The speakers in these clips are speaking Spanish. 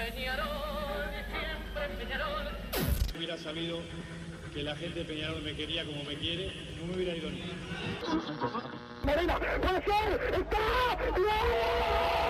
Peñarol, siempre Peñarol. hubiera sabido que la gente de Peñarol me quería como me quiere, no me hubiera ido ni. Marina, puede ser, está, Seguro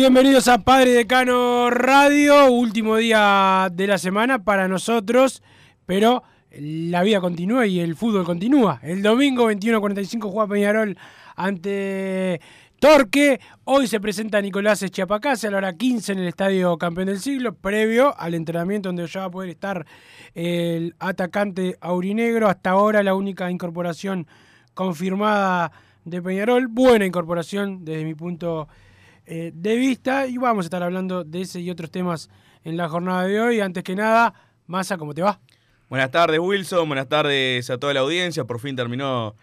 Bienvenidos a Padre Decano Radio, último día de la semana para nosotros, pero la vida continúa y el fútbol continúa. El domingo 21.45 juega Peñarol ante Torque, hoy se presenta Nicolás Chiapacase a la hora 15 en el Estadio Campeón del Siglo, previo al entrenamiento donde ya va a poder estar el atacante aurinegro, hasta ahora la única incorporación confirmada de Peñarol, buena incorporación desde mi punto eh, de vista y vamos a estar hablando de ese y otros temas en la jornada de hoy. Antes que nada, Massa, ¿cómo te va? Buenas tardes Wilson, buenas tardes a toda la audiencia. Por fin terminó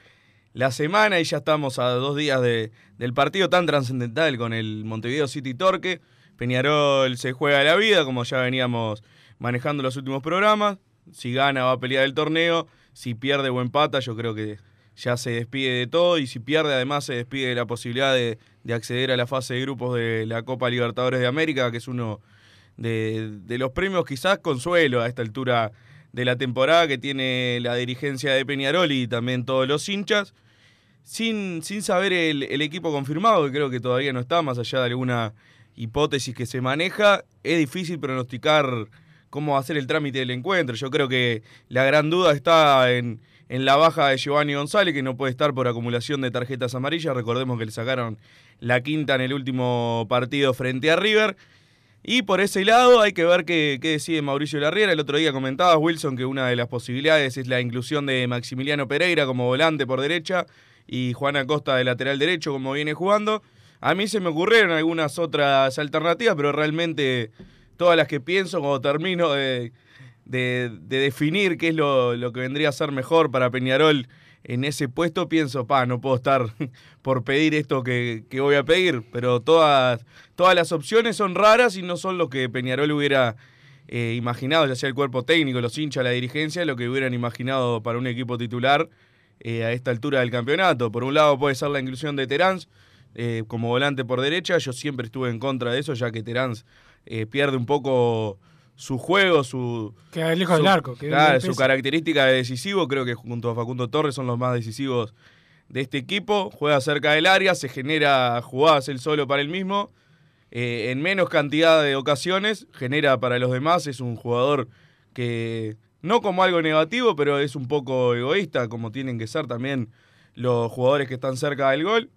la semana y ya estamos a dos días de- del partido tan trascendental con el Montevideo City Torque. Peñarol se juega la vida, como ya veníamos manejando los últimos programas. Si gana va a pelear el torneo, si pierde o empata yo creo que ya se despide de todo y si pierde además se despide de la posibilidad de, de acceder a la fase de grupos de la Copa Libertadores de América, que es uno de, de los premios quizás consuelo a esta altura de la temporada que tiene la dirigencia de Peñarol y también todos los hinchas, sin, sin saber el, el equipo confirmado, que creo que todavía no está, más allá de alguna hipótesis que se maneja, es difícil pronosticar cómo va a ser el trámite del encuentro. Yo creo que la gran duda está en, en la baja de Giovanni González, que no puede estar por acumulación de tarjetas amarillas. Recordemos que le sacaron la quinta en el último partido frente a River. Y por ese lado hay que ver qué, qué decide Mauricio Larriera. El otro día comentabas, Wilson, que una de las posibilidades es la inclusión de Maximiliano Pereira como volante por derecha y Juan Acosta de lateral derecho como viene jugando. A mí se me ocurrieron algunas otras alternativas, pero realmente todas las que pienso cuando termino de, de- de definir qué es lo, lo que vendría a ser mejor para Peñarol en ese puesto, pienso, pa, no puedo estar por pedir esto que, que voy a pedir, pero todas, todas las opciones son raras y no son lo que Peñarol hubiera eh, imaginado, ya sea el cuerpo técnico, los hinchas, la dirigencia, lo que hubieran imaginado para un equipo titular eh, a esta altura del campeonato. Por un lado puede ser la inclusión de Terán eh, como volante por derecha, yo siempre estuve en contra de eso, ya que Terán pierde un poco su juego, su, Queda lejos su- del arco. que claro, su característica de decisivo, creo que junto a Facundo Torres son los más decisivos de este equipo. Juega cerca del área, se genera jugadas él solo para él mismo. eh, en menos cantidad de ocasiones, genera para los demás. Es un jugador que, no como algo negativo, pero es un poco egoísta, como tienen que ser también los jugadores que están cerca del gol.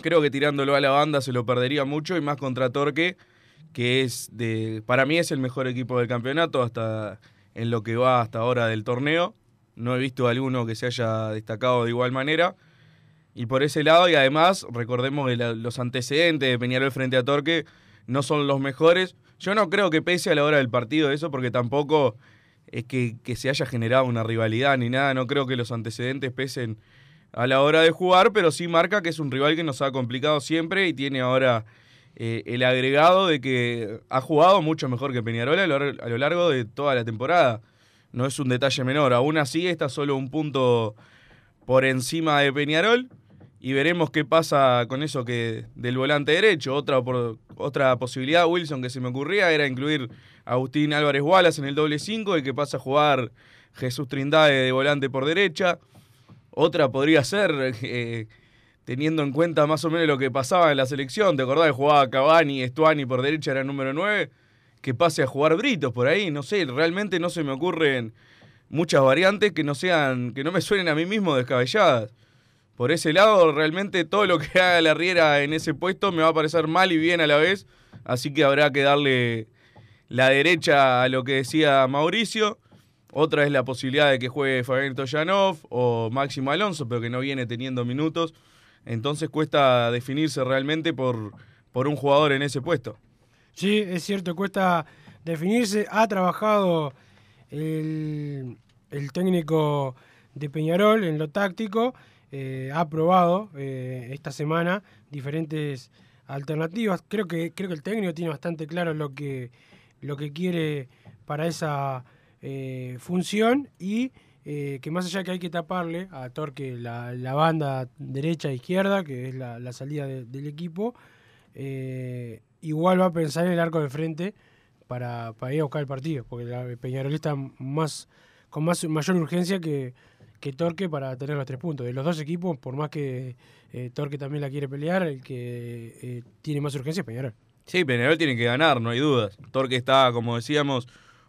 Creo que tirándolo a la banda se lo perdería mucho y más contra Torque, que es de. Para mí es el mejor equipo del campeonato hasta en lo que va hasta ahora del torneo. No he visto alguno que se haya destacado de igual manera. Y por ese lado, y además, recordemos que los antecedentes de Peñarol frente a Torque no son los mejores. Yo no creo que pese a la hora del partido eso, porque tampoco es que, que se haya generado una rivalidad ni nada. No creo que los antecedentes pesen a la hora de jugar, pero sí marca que es un rival que nos ha complicado siempre y tiene ahora eh, el agregado de que ha jugado mucho mejor que Peñarol a lo, largo de toda la temporada. No es un detalle menor. Aún así está solo un punto por encima de Peñarol. y veremos qué pasa con eso que del volante derecho. Otra, otra posibilidad, Wilson, que se me ocurría era incluir a Agustín Álvarez Wallace en el doble 5 y que pasa a jugar Jesús Trindade de volante por derecha. Otra podría ser, eh, teniendo en cuenta más o menos lo que pasaba en la selección, ¿te acordás que jugaba Cavani, Estuani por derecha era el número 9? Que pase a jugar Britos por ahí, no sé, realmente no se me ocurren muchas variantes que no sean, que no me suenen a mí mismo descabelladas por ese lado, realmente todo lo que haga la Riera en ese puesto me va a parecer mal y bien a la vez. Así que habrá que darle la derecha a lo que decía Mauricio. Otra es la posibilidad de que juegue Fabián Toyanov o Máximo Alonso, pero que no viene teniendo minutos. Entonces cuesta definirse realmente por, por un jugador en ese puesto. Sí, es cierto, cuesta definirse. Ha trabajado el, el técnico de Peñarol en lo táctico eh, ha probado eh, esta semana diferentes alternativas. Creo que, creo que el técnico tiene bastante claro lo que, lo que quiere para esa eh, función y que más allá que hay que taparle a Torque la, banda derecha e izquierda, que es la, salida del equipo, igual va a pensar en el arco de frente para, para ir a buscar el partido, porque la Peñarol está más, con más, mayor urgencia que que Torque para tener los tres puntos. De los dos equipos, por más que eh, Torque también la quiere pelear, el que eh, tiene más urgencia es Peñarol. Sí, Peñarol tiene que ganar, no hay dudas. Torque está, como decíamos,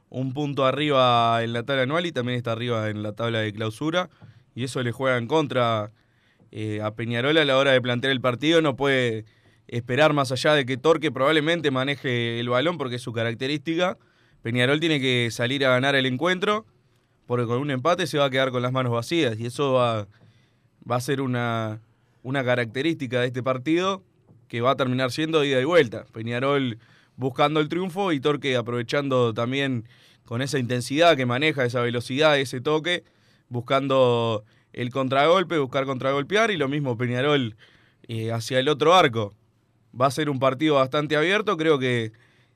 un punto arriba en la tabla anual y también está arriba en la tabla de clausura. Y eso le juega en contra eh, a Peñarol a la hora de plantear el partido. No puede esperar más allá de que Torque probablemente maneje el balón porque es su característica. Peñarol tiene que salir a ganar el encuentro porque con un empate se va a quedar con las manos vacías y eso va, va a ser una, una característica de este partido que va a terminar siendo ida y vuelta. Peñarol buscando el triunfo y Torque aprovechando también con esa intensidad que maneja, esa velocidad, ese toque, buscando el contragolpe, buscar contragolpear y lo mismo Peñarol eh, hacia el otro arco. Va a ser un partido bastante abierto, creo que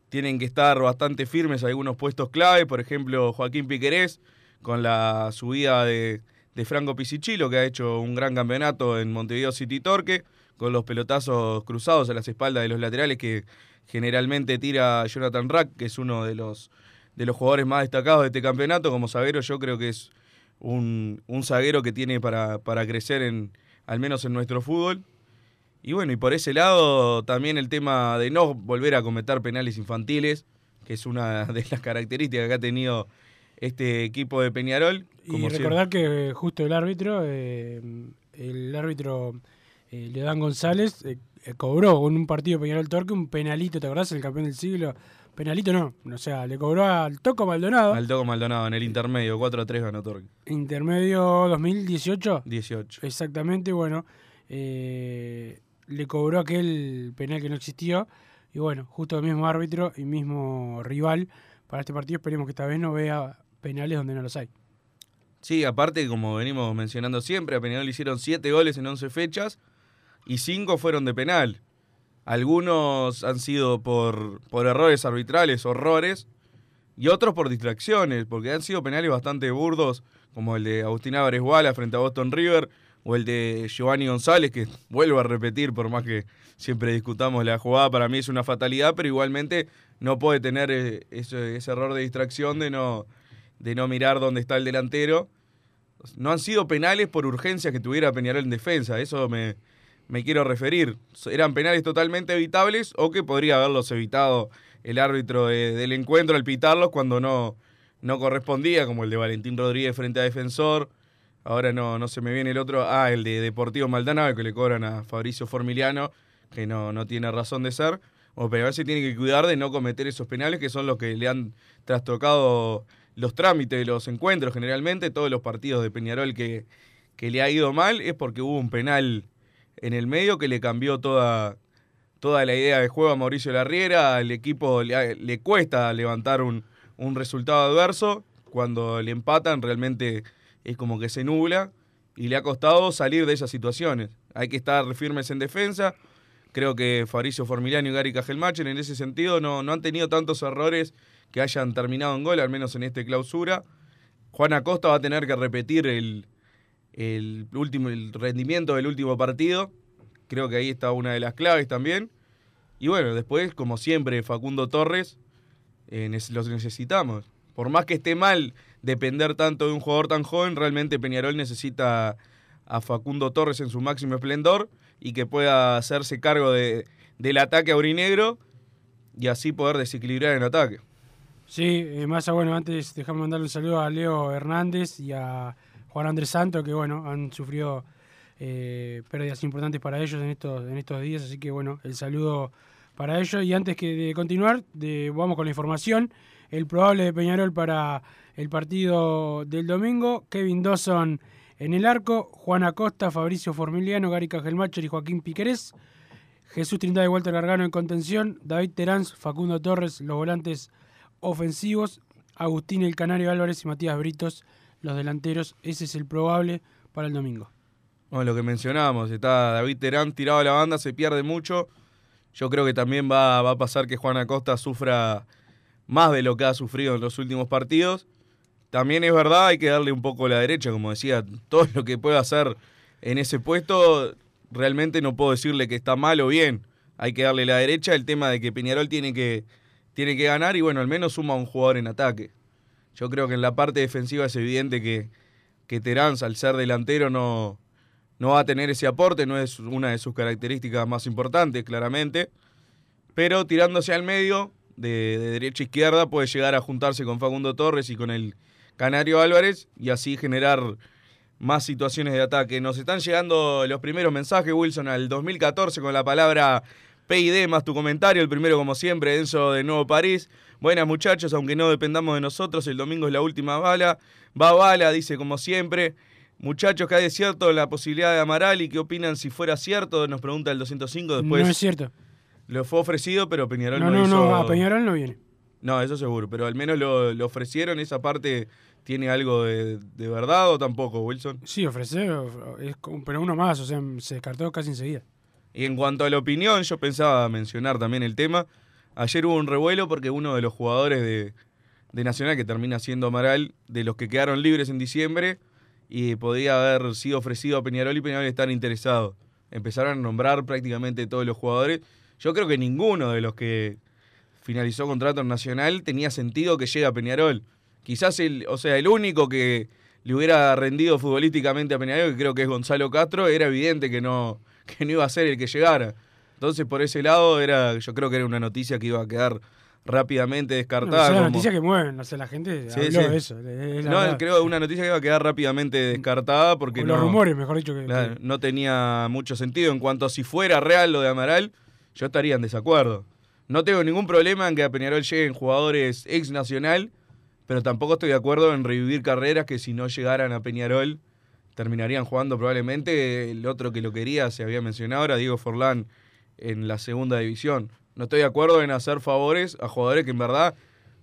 tienen que estar bastante firmes algunos puestos clave, por ejemplo Joaquín Piquerés, con la subida de, Franco Pisichilo, que ha hecho un gran campeonato en Montevideo City Torque, con los pelotazos cruzados a las espaldas de los laterales que generalmente tira Jonathan Rack, que es uno de los, de los jugadores más destacados de este campeonato. Como zaguero, yo creo que es un, un zaguero que tiene para, para crecer, en, al menos en nuestro fútbol. Y bueno, y por ese lado también el tema de no volver a cometer penales infantiles, que es una de las características que ha tenido este equipo de Peñarol. y recordar que justo el árbitro, eh, el árbitro eh, Leodán González, eh, cobró en un partido Peñarol Torque un penalito, ¿te acordás? El campeón del siglo. Penalito no, o sea, le cobró al Toco Maldonado. Al Toco Maldonado, en el intermedio, 4 a 3 ganó Torque. Intermedio 2018. 18. Exactamente, bueno, le cobró aquel penal que no existió. Y bueno, justo el mismo árbitro y mismo rival para este partido, esperemos que esta vez no vea penales donde no los hay. Sí, aparte, como venimos mencionando siempre, a Peñarol hicieron 7 goles en 11 fechas y 5 fueron de penal. Algunos han sido por, por errores arbitrales, horrores, y otros por distracciones, porque han sido penales bastante burdos, como el de Agustín Álvarez Guala frente a Boston River, o el de Giovanni González, que vuelvo a repetir, por más que siempre discutamos la jugada, para mí es una fatalidad, pero igualmente no puede tener eh, ese error de distracción de no, de no mirar dónde está el delantero. No han sido penales por urgencias que tuviera Peñarol en defensa, eso me, me quiero referir. Eran penales totalmente evitables o que podría haberlos evitado el árbitro del encuentro al pitarlos cuando no, no correspondía, como el de Valentín Rodríguez frente a Defensor. Ahora no, no se me viene el otro. Ah, el de Deportivo Maldonado, que le cobran a Fabricio Formiliano, que no, no tiene razón de ser. O a veces tiene que cuidar de no cometer esos penales que son los que le han trastocado los trámites de los encuentros generalmente, todos los partidos de Peñarol que, que le ha ido mal es porque hubo un penal en el medio que le cambió toda, toda la idea de juego a Mauricio Larriera, al equipo le, cuesta levantar un, un, resultado adverso, cuando le empatan realmente es como que se nubla y le ha costado salir de esas situaciones. Hay que estar firmes en defensa, creo que Fabricio Formiliano y Gary Cajelmachen en ese sentido no, no han tenido tantos errores que hayan terminado en gol, al menos en esta clausura. Juan Acosta va a tener que repetir el, el, último, el rendimiento del último partido. Creo que ahí está una de las claves también. Y bueno, después, como siempre, Facundo Torres, eh, los necesitamos. Por más que esté mal depender tanto de un jugador tan joven, realmente Peñarol necesita a Facundo Torres en su máximo esplendor y que pueda hacerse cargo de, del ataque aurinegro y así poder desequilibrar el ataque. Sí, eh, más bueno, antes dejamos mandarle un saludo a Leo Hernández y a Juan Andrés Santo, que bueno, han sufrido eh, pérdidas importantes para ellos en estos, en estos días, así que bueno, el saludo para ellos. Y antes que de continuar, vamos con la información. El probable de Peñarol para el partido del domingo, Kevin Dawson en el arco, Juan Acosta, Fabricio Formiliano, Gary Cajelmacher y Joaquín Piquerés. Jesús Trindade y Walter Gargano en contención, David Terán, Facundo Torres, los volantes ofensivos, Agustín El Canario Álvarez y Matías Britos, los delanteros. Ese es el probable para el domingo. Bueno, lo que mencionábamos, está David Terán tirado a la banda, se pierde mucho. Yo creo que también va, va a pasar que Juan Acosta sufra más de lo que ha sufrido en los últimos partidos. También es verdad, hay que darle un poco la derecha, como decía, todo lo que pueda hacer en ese puesto, realmente no puedo decirle que está mal o bien. Hay que darle la derecha, el tema de que Peñarol tiene que, tiene que ganar y bueno, al menos suma un jugador en ataque. Yo creo que en la parte defensiva es evidente que, que Terán, al ser delantero, no, no va a tener ese aporte, no es una de sus características más importantes, claramente. Pero tirándose al medio, de, de derecha a izquierda, puede llegar a juntarse con Facundo Torres y con el Canario Álvarez y así generar más situaciones de ataque. Nos están llegando los primeros mensajes, Wilson, al 2014 con la palabra PID más tu comentario. El primero, como siempre, Enzo de Nuevo París. Buenas muchachos, aunque no dependamos de nosotros, el domingo es la última bala. Va bala, dice como siempre. Muchachos, que hay de cierto la posibilidad de Amaral y qué opinan si fuera cierto, nos pregunta el 205 después. No es cierto. Lo fue ofrecido, pero Peñarol no, no, no, hizo... no, a Peñarol no viene. No, eso seguro, pero al menos lo, lo ofrecieron, esa parte tiene algo de, de, verdad o tampoco, Wilson. Sí, ofreció, es, pero uno más, o sea, se descartó casi enseguida. Y en cuanto a la opinión, yo pensaba mencionar también el tema. Ayer hubo un revuelo porque uno de los jugadores de, de Nacional, que termina siendo Amaral, de los que quedaron libres en diciembre, y podía haber sido ofrecido a Peñarol y Peñarol estar interesado. Empezaron a nombrar prácticamente todos los jugadores. Yo creo que ninguno de los que finalizó contrato en Nacional tenía sentido que llegue a Peñarol. Quizás el, o sea, el único que le hubiera rendido futbolísticamente a Peñarol, que creo que es Gonzalo Castro, era evidente que no, que no iba a ser el que llegara. Entonces, por ese lado, era, yo creo que era una noticia que iba a quedar rápidamente descartada. No, es una como... noticia que mueve, no sé, la gente Sí, habló sí. de eso. es No, verdad. creo que una noticia que iba a quedar rápidamente descartada porque O no, los rumores, mejor dicho, que- no tenía mucho sentido. En cuanto a si fuera real lo de Amaral, yo estaría en desacuerdo. No tengo ningún problema en que a Peñarol lleguen jugadores ex nacional, pero tampoco estoy de acuerdo en revivir carreras que si no llegaran a Peñarol terminarían jugando probablemente. El otro que lo quería, se había mencionado, era Diego Forlán en la segunda división. No estoy de acuerdo en hacer favores a jugadores que en verdad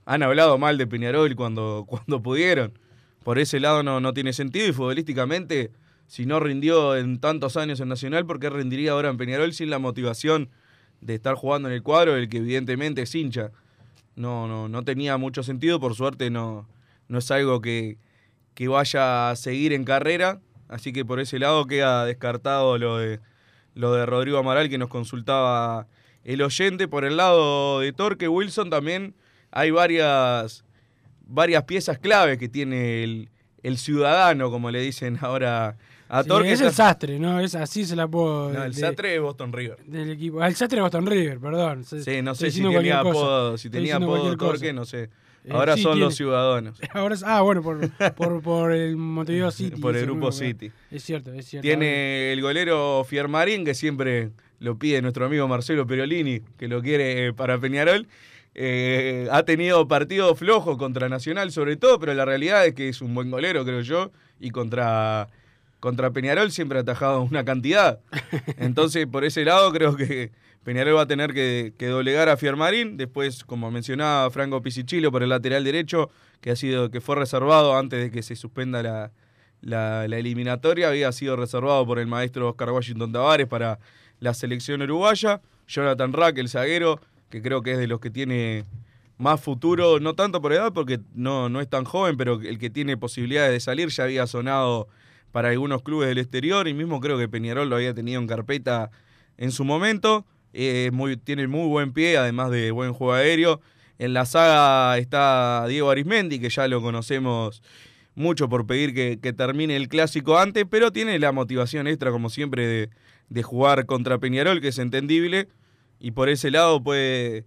han hablado mal de Peñarol cuando, cuando pudieron. Por ese lado no, no tiene sentido y futbolísticamente, si no rindió en tantos años en Nacional, ¿por qué rendiría ahora en Peñarol sin la motivación de estar jugando en el cuadro, del que evidentemente es hincha? No, no, no tenía mucho sentido, por suerte no, no es algo que, que vaya a seguir en carrera, así que por ese lado queda descartado lo de, lo de Rodrigo Amaral que nos consultaba el oyente. Por el lado de Torque Wilson también hay varias, varias piezas clave que tiene el, el ciudadano, como le dicen ahora a Sí, Torque. es el sastre, ¿no? Es así se la puedo. No, el de- Sastre es Boston River. Del equipo. Ah, el sastre de Boston River, perdón. Sí, no sé si tenía apodo, si tenía apodo cosa. Torque, no sé. Eh, Ahora sí, son tiene. los ciudadanos. Ahora es- ah, bueno, por, por, por el Montevideo City. Por el grupo City. Es cierto, es cierto. Tiene el golero Fiermarín, que siempre lo pide nuestro amigo Marcelo Perolini, que lo quiere eh, para Peñarol. Eh, ha tenido partidos flojos contra Nacional, sobre todo, pero la realidad es que es un buen golero, creo yo, y contra, contra Peñarol siempre ha atajado una cantidad. Entonces, por ese lado, creo que Peñarol va a tener que, que doblegar a Fiermarín. Después, como mencionaba Franco Pisichilo por el lateral derecho, que, ha sido, que fue reservado antes de que se suspenda la, eliminatoria, había sido reservado por el maestro Oscar Washington Tavares para la selección uruguaya. Jonathan Rack, el zaguero, que creo que es de los que tiene más futuro, no tanto por edad, porque no, no es tan joven, pero el que tiene posibilidades de salir, ya había sonado para algunos clubes del exterior y mismo creo que Peñarol lo había tenido en carpeta en su momento. Muy, tiene muy buen pie, además de buen juego aéreo. En la saga está Diego Arismendi, que ya lo conocemos mucho por pedir que, termine el clásico antes, pero tiene la motivación extra, como siempre, de, jugar contra Peñarol, que es entendible, y por ese lado puede,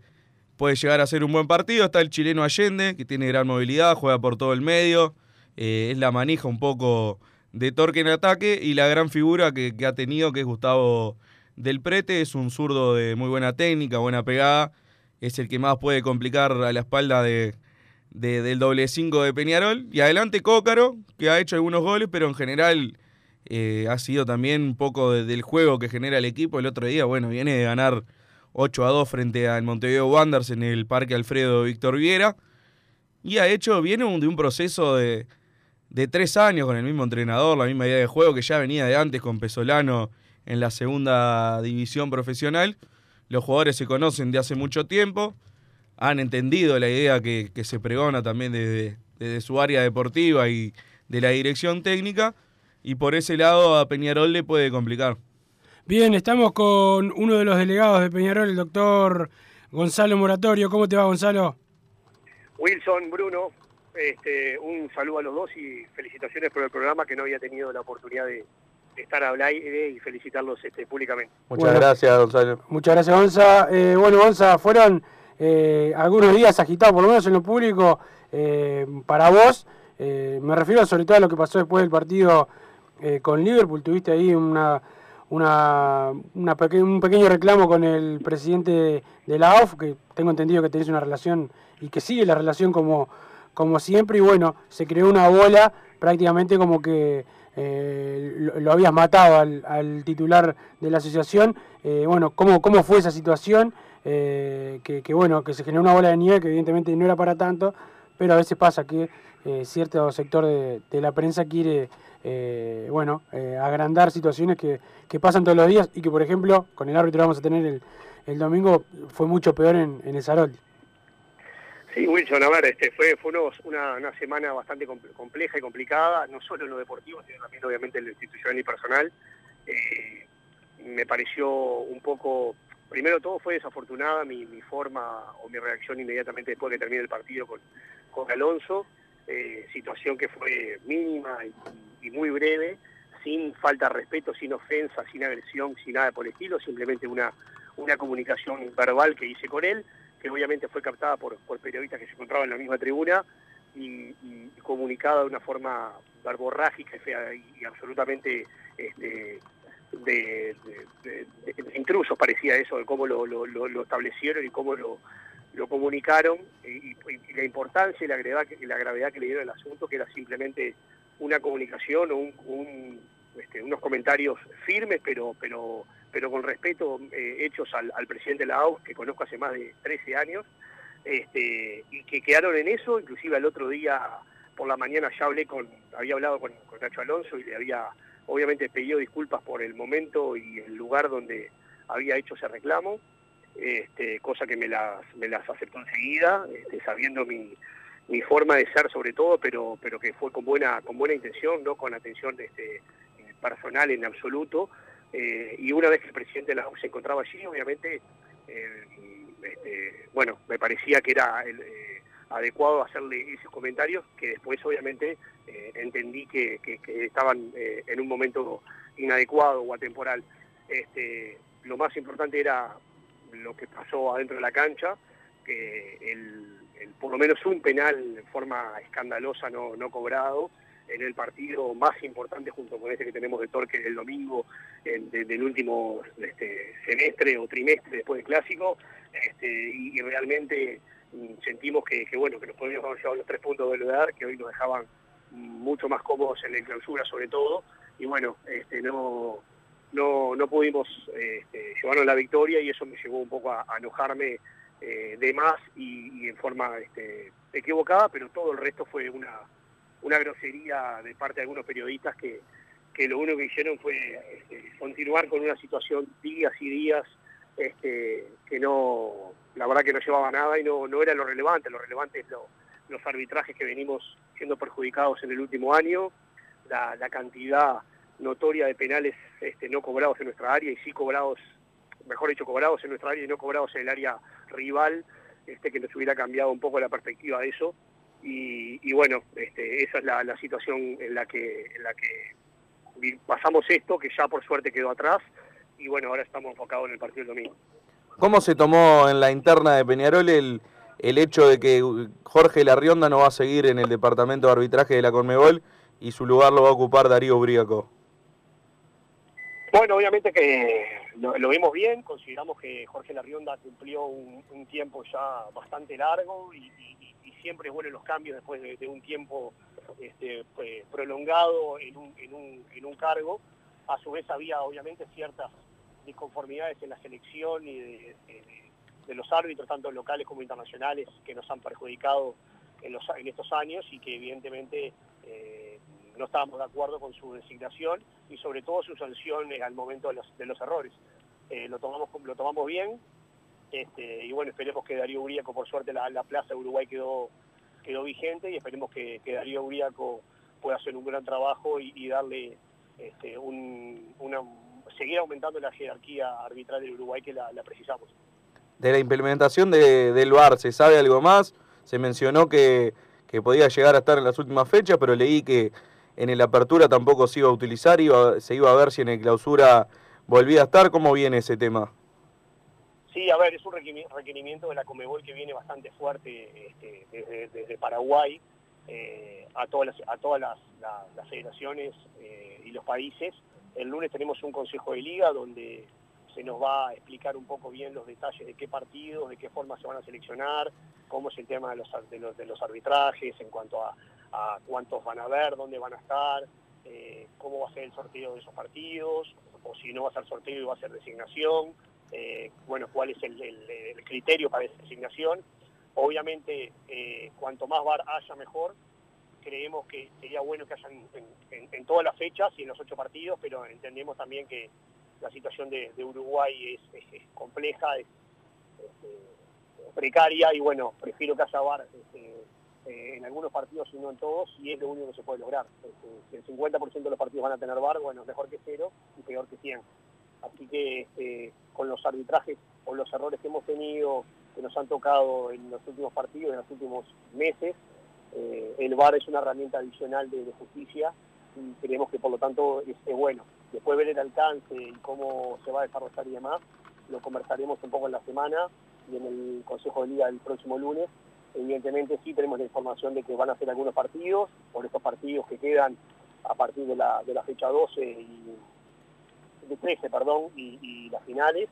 puede llegar a ser un buen partido. Está el chileno Allende, que tiene gran movilidad, juega por todo el medio, eh, es la manija un poco de torque en ataque, y la gran figura que, que ha tenido, que es Gustavo del Prete, es un zurdo de muy buena técnica, buena pegada, es el que más puede complicar a la espalda de del doble 5 de Peñarol. Y adelante Cócaro, que ha hecho algunos goles, pero en general eh, ha sido también un poco del juego que genera el equipo. El otro día, bueno, viene de ganar 8 a 2 frente al Montevideo Wanderers en el Parque Alfredo Víctor Viera. Y ha hecho, viene de un proceso de, de tres años con el mismo entrenador, la misma idea de juego que ya venía de antes con Pesolano en la segunda división profesional. Los jugadores se conocen de hace mucho tiempo han entendido la idea que, se pregona también desde, su área deportiva y de la dirección técnica, y por ese lado a Peñarol le puede complicar. Bien, estamos con uno de los delegados de Peñarol, el doctor Gonzalo Moratorio. ¿Cómo te va, Gonzalo? Wilson, Bruno, este, un saludo a los dos y felicitaciones por el programa que no había tenido la oportunidad de, estar a hablar y felicitarlos este, públicamente. Muchas gracias, Gonzalo. Muchas gracias, Gonza. Eh, bueno, Gonza, fueron eh, algunos días agitados, por lo menos en lo público, eh, para vos. Eh, me refiero sobre todo a lo que pasó después del partido con Liverpool. Tuviste ahí una, una, un pequeño reclamo con el presidente de la AUF, que tengo entendido que tenés una relación y que sigue la relación como, como siempre. Y bueno, se creó una bola prácticamente como que lo, habías matado al, titular de la asociación. bueno, ¿cómo, ¿cómo fue esa situación? Eh, que, bueno, que se generó una bola de nieve que evidentemente no era para tanto, pero a veces pasa que eh, cierto sector de, la prensa quiere, eh, bueno, agrandar situaciones que, pasan todos los días y que, por ejemplo, con el árbitro vamos a tener el, domingo, fue mucho peor en, el Sarol. Sí, Wilson, a ver, este, fue, fue una, una, semana bastante compleja y complicada, no solo en lo deportivo, sino también obviamente en lo institucional y personal. me pareció un poco primero todo fue desafortunada mi, forma o mi reacción inmediatamente después de que termine el partido con, con Alonso, eh, situación que fue mínima y, muy breve, sin falta de respeto, sin ofensa, sin agresión, sin nada por el estilo, simplemente una, una comunicación verbal que hice con él, que obviamente fue captada por, periodistas que se encontraban en la misma tribuna y, comunicada de una forma verborrágica y, y absolutamente este, de, intrusos, parecía eso, de cómo lo, establecieron y cómo lo, comunicaron, y, la importancia y la gravedad, la gravedad que le dieron al asunto, que era simplemente una comunicación o este, unos comentarios firmes, pero, pero, pero con respeto eh, hechos al, presidente de la AUS, que conozco hace más de 13 años, este, y que quedaron en eso, inclusive el otro día por la mañana ya hablé con, había hablado con, Nacho Alonso y le había obviamente pidió disculpas por el momento y el lugar donde había hecho ese reclamo, este, cosa que me las, me las aceptó enseguida, este, sabiendo mi, mi, forma de ser sobre todo, pero, pero que fue con buena, con buena intención, no con atención personal en absoluto. Eh, y una vez que el presidente se encontraba allí, obviamente, eh, este, bueno, me parecía que era eh, adecuado hacerle esos comentarios que después obviamente entendí que, estaban en un momento inadecuado o atemporal. Este, lo más importante era lo que pasó adentro de la cancha, que por lo menos un penal en forma escandalosa no, no cobrado en el partido más importante junto con este que tenemos de Torque el domingo del último este, semestre o trimestre después del clásico este, y realmente sentimos que, bueno, que nos podíamos haber llevado los tres puntos del lugar, que hoy nos dejaban mucho más cómodos en la clausura sobre todo, y bueno, este, no, no, no pudimos llevarnos la victoria y eso me llevó un poco a, enojarme eh, de más y, en forma equivocada, pero todo el resto fue una, una grosería de parte de algunos periodistas que, que lo único que hicieron fue este, continuar con una situación días y días este, que no, la verdad que no llevaba nada y no, no era lo relevante, lo relevante es los arbitrajes que venimos siendo perjudicados en el último año, la, cantidad notoria de penales este, no cobrados en nuestra área y sí cobrados, mejor dicho, cobrados en nuestra área y no cobrados en el área rival, este, que nos hubiera cambiado un poco la perspectiva de eso. Y, y bueno, este, esa es la, la, situación en la que, en la que pasamos esto, que ya por suerte quedó atrás, y bueno, ahora estamos enfocados en el partido del domingo. ¿Cómo se tomó en la interna de Peñarol el, el hecho de que Jorge Larrionda no va a seguir en el departamento de arbitraje de la Conmebol y su lugar lo va a ocupar Darío Briaco? Bueno, obviamente que lo, lo, vimos bien, consideramos que Jorge Larrionda cumplió un, un tiempo ya bastante largo y, y, y, siempre es los cambios después de, un tiempo este, pues, prolongado en un, en, un, en un cargo. A su vez había obviamente ciertas disconformidades en la selección y de, los árbitros, tanto locales como internacionales, que nos han perjudicado en, los, en estos años y que evidentemente eh, no estábamos de acuerdo con su designación y sobre todo su sanción al momento de los, de los errores. Eh, lo, tomamos, lo tomamos bien este, y bueno, esperemos que Darío Uriaco, por suerte la, la plaza de Uruguay quedó, quedó vigente y esperemos que, Darío Uriaco pueda hacer un gran trabajo y, darle este, un, seguir aumentando la jerarquía arbitral del Uruguay que la, la precisamos. De la implementación de, del VAR, ¿se sabe algo más? Se mencionó que, que podía llegar a estar en las últimas fechas, pero leí que en el apertura tampoco se iba a utilizar, iba, se iba a ver si en el clausura volvía a estar. ¿Cómo viene ese tema? Sí, a ver, es un requerimiento de la Comebol que viene bastante fuerte este, desde, Paraguay eh, a todas las, a todas las, la, las federaciones eh, y los países. El lunes tenemos un consejo de liga donde se nos va a explicar un poco bien los detalles de qué partidos, de qué forma se van a seleccionar, cómo es el tema de los, de los, arbitrajes en cuanto a, a cuántos van a ver, dónde van a estar, eh, cómo va a ser el sorteo de esos partidos, o si no va a ser sorteo y va a ser designación, eh, bueno, cuál es el, criterio para esa designación. Obviamente, eh, cuanto más VAR haya, mejor. Creemos que sería bueno que hayan en, todas las fechas y en los ocho partidos, pero entendemos también que la situación de, Uruguay es, compleja, es, es, precaria, y bueno, prefiero que haya VAR este, eh, en algunos partidos y no en todos, y es lo único que se puede lograr. si el 50% de los partidos van a tener VAR, bueno, mejor que cero y peor que 100. Así que este, con los arbitrajes o los errores que hemos tenido, que nos han tocado en los últimos partidos, en los últimos meses, eh, el VAR es una herramienta adicional de, justicia y creemos que por lo tanto es, bueno. Después ver el alcance y cómo se va a desarrollar y demás, lo conversaremos un poco en la semana y en el Consejo de Liga el próximo lunes. Evidentemente sí tenemos la información de que van a hacer algunos partidos, por estos partidos que quedan a partir de la, fecha 12 y de 13, perdón, y, las finales,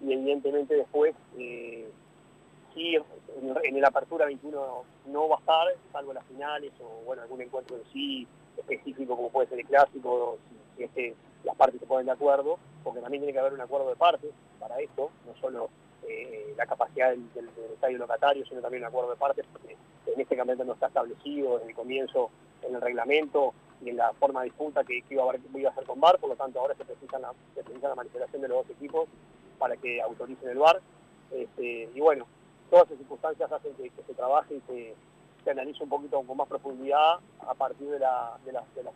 y evidentemente después, eh, sí, en, en, el Apertura 21 no va a estar, salvo las finales o, bueno, algún encuentro en sí específico como puede ser el clásico, si, las partes se ponen de acuerdo, porque también tiene que haber un acuerdo de partes para esto, no solo eh, la capacidad del, estadio locatario, sino también un acuerdo de partes, porque en este campeonato no está establecido desde el comienzo en el reglamento y en la forma de disputa que, iba, a haber, iba a hacer con VAR, por lo tanto ahora se precisa la, se manipulación de los dos equipos para que autoricen el VAR. Este, y bueno, todas esas circunstancias hacen que, se trabaje y se, se, analice un poquito con más profundidad a partir de la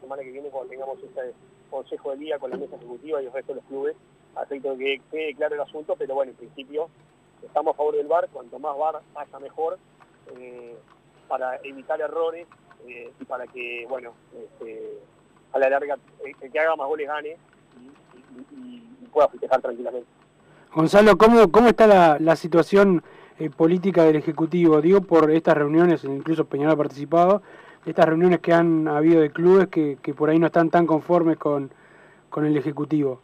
semana que viene cuando tengamos este consejo de día con la mesa ejecutiva y el resto de los clubes, acepto que quede claro el asunto, pero bueno, en principio estamos a favor del VAR, cuanto más VAR haya mejor, eh, para evitar errores eh, y para que, bueno, este, a la larga el que haga más goles gane y, pueda festejar tranquilamente. Gonzalo, ¿cómo, cómo está la, situación eh, política del Ejecutivo? Digo, por estas reuniones, incluso Peñarol ha participado, estas reuniones que han habido de clubes que, que por ahí no están tan conformes con, con el Ejecutivo.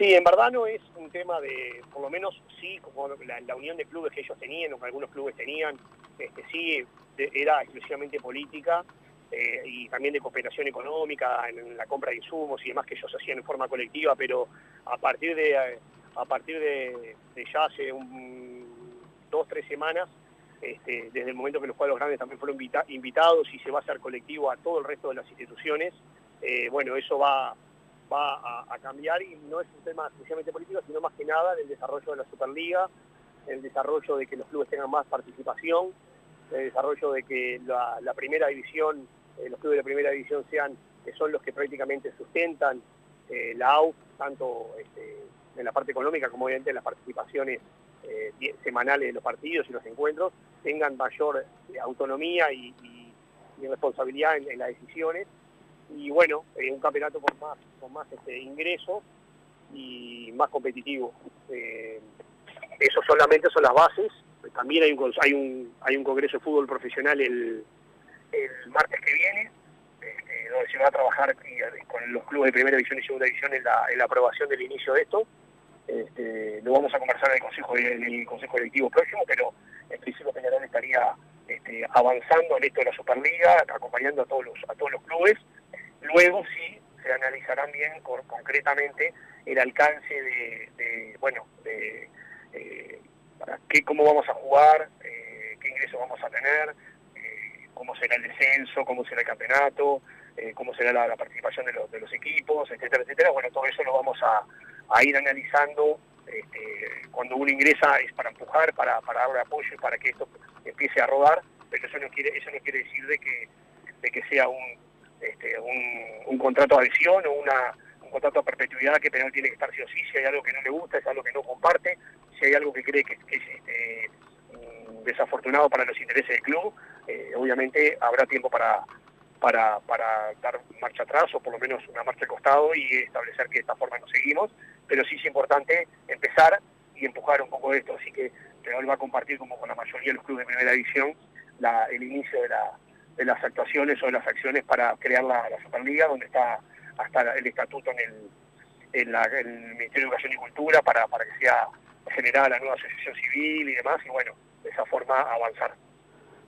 Sí, en verdad no es un tema de, por lo menos sí, como la, unión de clubes que ellos tenían, o que algunos clubes tenían, este, sí era exclusivamente política eh, y también de cooperación económica en, la compra de insumos y demás que ellos hacían en forma colectiva, pero a partir de a partir de, ya hace dos tres semanas, este, desde el momento que los cuadros grandes también fueron invita invitados y se va a hacer colectivo a todo el resto de las instituciones, eh, bueno, eso va va a, cambiar y no es un tema exclusivamente político, sino más que nada del desarrollo de la Superliga, el desarrollo de que los clubes tengan más participación, el desarrollo de que la, primera división, eh, los clubes de primera división sean que son los que prácticamente sustentan eh, la AUF, tanto este, en la parte económica como obviamente en las participaciones eh, semanales de los partidos y los encuentros, tengan mayor autonomía y, responsabilidad en, las decisiones. Y bueno, un campeonato con más, con más este, ingresos y más competitivo. eso solamente son las bases. También hay un, hay un, hay un congreso de fútbol profesional el, el martes que viene, este, donde se va a trabajar con los clubes de primera división y segunda división en la, aprobación del inicio de esto. Este, lo vamos a conversar en el Consejo, el Consejo Directivo próximo, pero en principio Peñarol estaría este, avanzando en esto de la Superliga, acompañando a todos los, a todos los clubes. Luego sí se analizarán bien concretamente el alcance de, bueno, de eh, qué, cómo vamos a jugar, eh, qué ingresos vamos a tener, cómo será el descenso, cómo será el campeonato, eh, cómo será la, participación de los, de los, equipos, etcétera, etcétera. Bueno, todo eso lo vamos a, ir analizando. Este, cuando uno ingresa es para empujar, para, para darle apoyo y para que esto empiece a rodar, pero eso no quiere, eso no quiere decir de que, de que sea un, este, un, contrato de adhesión o un contrato a perpetuidad que Penal tiene que estar sí o sí, si hay algo que no le gusta, es algo que no comparte, si hay algo que cree que, es este, desafortunado para los intereses del club, eh, obviamente habrá tiempo para, para, dar marcha atrás o por lo menos una marcha al costado y establecer que de esta forma nos seguimos, pero sí es importante empezar y empujar un poco esto, así que Real va a compartir como con la mayoría de los clubes de primera división el inicio de, la, de las actuaciones o de las acciones para crear la, Superliga, donde está hasta el estatuto en el, en, el Ministerio de Educación y Cultura para, para que sea generada la nueva asociación civil y demás, y bueno, de esa forma avanzar.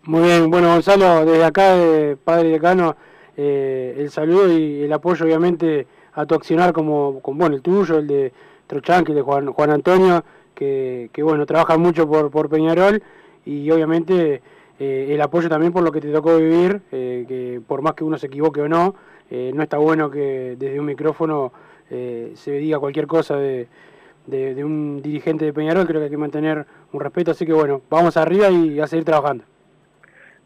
Muy bien, bueno Gonzalo, desde acá, de Padre Decano, eh, el saludo y el apoyo obviamente a tu accionar como, bueno, el tuyo, el de Trochanque, el de Juan, Juan Antonio, que, bueno, trabajan mucho por, por Peñarol y obviamente eh, el apoyo también por lo que te tocó vivir, eh, que por más que uno se equivoque o no, no está bueno que desde un micrófono se diga cualquier cosa de, de, un dirigente de Peñarol, creo que hay que mantener un respeto, así que bueno, vamos arriba y a seguir trabajando.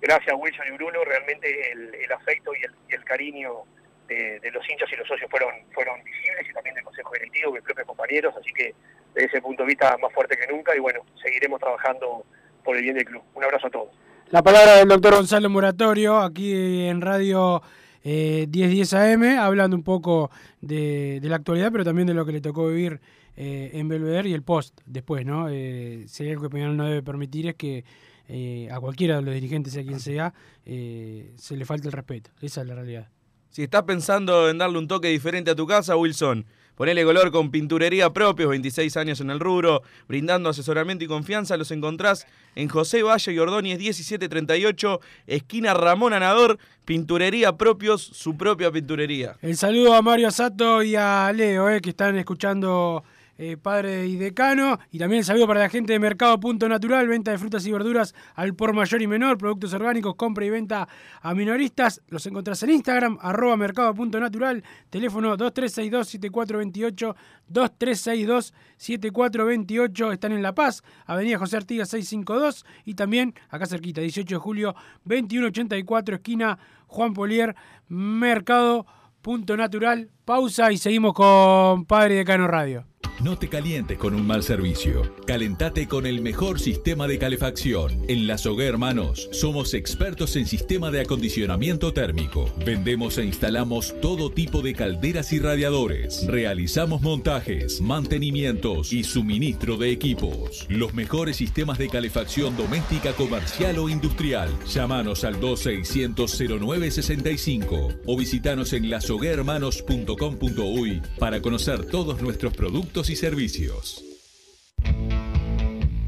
Gracias Wilson y Bruno, realmente el, afecto y el, cariño de, los hinchas y los socios fueron, fueron visibles y también del Consejo Directivo, mis propios compañeros, así que desde ese punto de vista más fuerte que nunca y bueno, seguiremos trabajando por el bien del club. Un abrazo a todos. La palabra del doctor Gonzalo Moratorio, aquí en Radio 1010 eh, AM, hablando un poco de, la actualidad, pero también de lo que le tocó vivir eh, en Belvedere y el post después, ¿no? Eh, hay algo que Peñarol no debe permitir es que eh, a cualquiera de los dirigentes, sea quien sea, se le falte el respeto. Esa es la realidad. Si estás pensando en darle un toque diferente a tu casa, Wilson, ponele color con pinturería propios, 26 años en el rubro, brindando asesoramiento y confianza, los encontrás en José Valle y Ordóñez 1738, esquina Ramón Anador, pinturería propios, su propia pinturería. El saludo a Mario Asato y a Leo, que están escuchando eh, padre y decano. Y también el saludo para la gente de Mercado Punto Natural, venta de frutas y verduras al por mayor y menor, productos orgánicos, compra y venta a minoristas. Los encontrás en Instagram, arroba mercado punto natural, teléfono 2362-7428, 2362-7428. Están en La Paz, Avenida José Artigas 652 y también acá cerquita, 18 de julio 2184, esquina Juan Polier, Mercado Punto Natural. Pausa y seguimos con Padre Decano Radio. No te calientes con un mal servicio. Calentate con el mejor sistema de calefacción. En La Sogué Hermanos somos expertos en sistema de acondicionamiento térmico. Vendemos e instalamos todo tipo de calderas y radiadores. Realizamos montajes, mantenimientos y suministro de equipos. Los mejores sistemas de calefacción doméstica, comercial o industrial. Llámanos al 2600-0965 o visitanos en lasoguermanos.com.uy para conocer todos nuestros productos y servicios.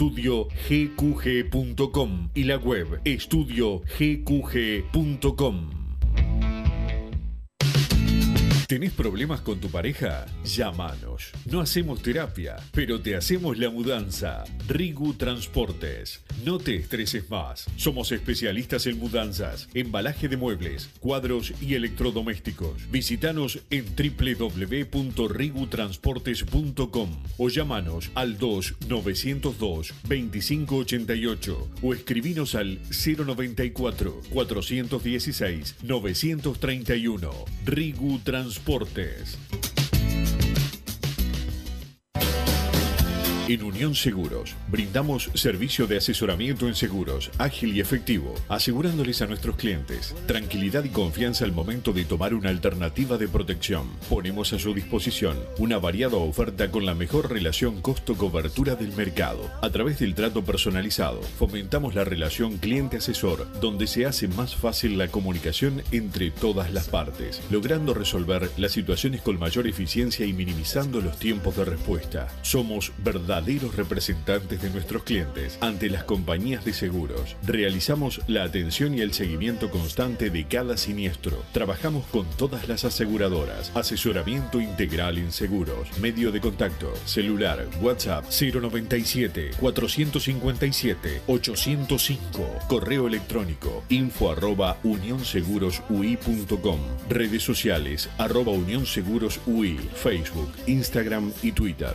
estudiogqg.com y la web estudiogqg.com. ¿Tenés problemas con tu pareja? Llámanos. No hacemos terapia, pero te hacemos la mudanza. Rigu Transportes. No te estreses más. Somos especialistas en mudanzas, embalaje de muebles, cuadros y electrodomésticos. Visítanos en www.rigutransportes.com o llamanos al 2-902-2588 o escribinos al 094 416 931. Rigu Transportes. Deportes. En Unión Seguros, brindamos servicio de asesoramiento en seguros, ágil y efectivo, asegurándoles a nuestros clientes tranquilidad y confianza al momento de tomar una alternativa de protección. Ponemos a su disposición una variada oferta con la mejor relación costo-cobertura del mercado. A través del trato personalizado, fomentamos la relación cliente-asesor, donde se hace más fácil la comunicación entre todas las partes, logrando resolver las situaciones con mayor eficiencia y minimizando los tiempos de respuesta. Somos verdaderos representantes de nuestros clientes ante las compañías de seguros. Realizamos la atención y el seguimiento constante de cada siniestro. Trabajamos con todas las aseguradoras. Asesoramiento integral en seguros. Medio de contacto. Celular. WhatsApp 097 457 805. Correo electrónico info arroba unionSegurosUI.com. Redes sociales arroba Unión Seguros UI. Facebook, Instagram y Twitter.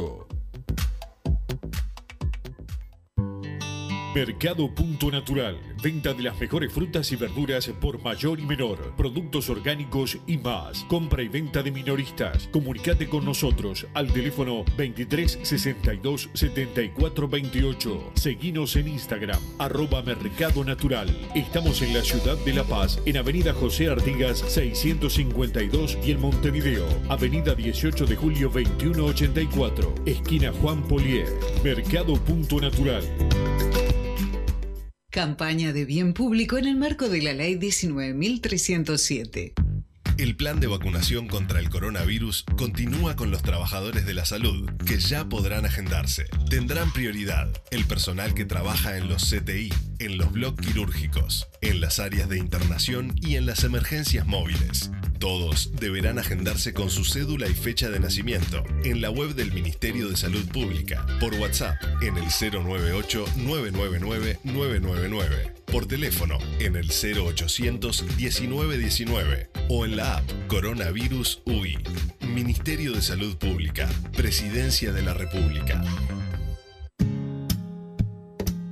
Rádio. Mercado Punto Natural. Venta de las mejores frutas y verduras por mayor y menor. Productos orgánicos y más. Compra y venta de minoristas. Comunicate con nosotros al teléfono 23 62 74 28. Seguinos en Instagram, arroba Mercado Natural. Estamos en la ciudad de La Paz, en Avenida José Artigas 652 y en Montevideo, Avenida 18 de Julio 2184, esquina Juan Polier. Mercado Punto Natural. Campaña de bien público en el marco de la Ley 19.307. El plan de vacunación contra el coronavirus continúa con los trabajadores de la salud, que ya podrán agendarse. Tendrán prioridad el personal que trabaja en los CTI, en los bloques quirúrgicos, en las áreas de internación y en las emergencias móviles. Todos deberán agendarse con su cédula y fecha de nacimiento en la web del Ministerio de Salud Pública, por WhatsApp en el 098-999-999, por teléfono en el 0800-1919 o en la app Coronavirus UI. Ministerio de Salud Pública, Presidencia de la República.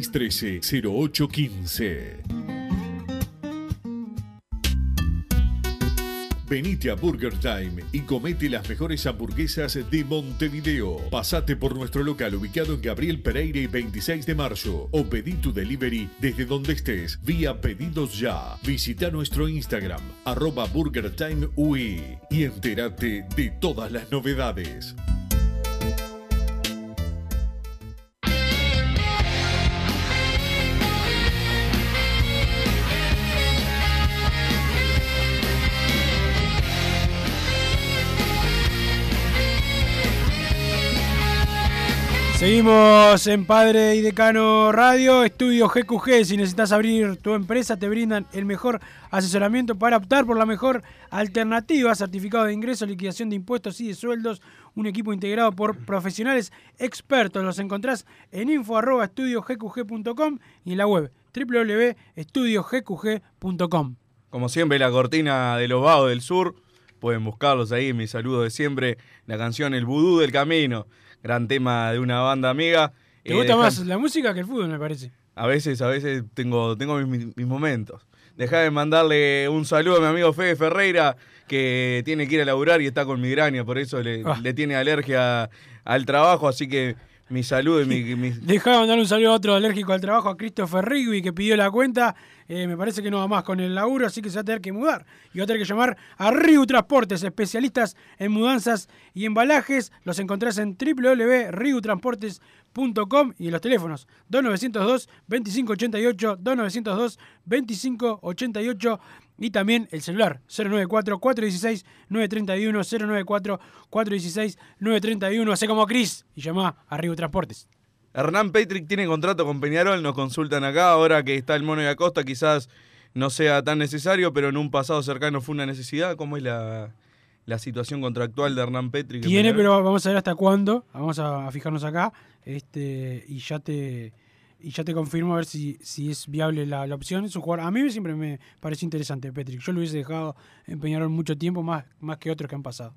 0613-0815. Venite a Burger Time y comete las mejores hamburguesas de Montevideo. Pasate por nuestro local ubicado en Gabriel Pereira y 26 de marzo o pedí tu delivery desde donde estés vía pedidos ya. Visita nuestro Instagram arroba Burger Time y entérate de todas las novedades. Seguimos en Padre y Decano Radio, Estudio GQG. Si necesitas abrir tu empresa, te brindan el mejor asesoramiento para optar por la mejor alternativa: certificado de ingreso, liquidación de impuestos y de sueldos. Un equipo integrado por profesionales expertos. Los encontrás en info.estudiogqg.com y en la web www.estudiogqg.com. Como siempre, la cortina de los vagos del sur. Pueden buscarlos ahí, mi saludo de siempre. La canción El Vudú del Camino, gran tema de una banda amiga. ¿Te Eh, gusta deja- más la música que el fútbol, me parece? A veces, a veces tengo, tengo mis, mis momentos. Dejá de mandarle un saludo a mi amigo Fede Ferreira, que tiene que ir a laburar y está con migraña, por eso le, Ah. le tiene alergia al trabajo, así que mi saludo y mi, mi- Deja de mandar un saludo a otro alérgico al trabajo, a Christopher Rigby, que pidió la cuenta. Eh, me parece que no va más con el laburo, así que se va a tener que mudar. Y va a tener que llamar a Riu Transportes, especialistas en mudanzas y embalajes. Los encontrás en www.riutransportes.com y en los teléfonos 2902-2588, 2902-2588 y también el celular 094-416-931, 094-416-931. Hace como Chris y llama a Riu Transportes. Hernán Patrick tiene contrato con Peñarol, nos consultan acá, ahora que está el Mono de Acosta quizás no sea tan necesario, pero en un pasado cercano fue una necesidad. ¿Cómo es la, la situación contractual de Hernán en Tiene, pero vamos a ver hasta cuándo. Vamos a, a fijarnos acá. Este, y ya te y ya te confirmo a ver si, si es viable la, la opción. Es un jugador, a mí siempre me pareció interesante, Patrick. Yo lo hubiese dejado en Peñarol mucho tiempo, más, más que otros que han pasado.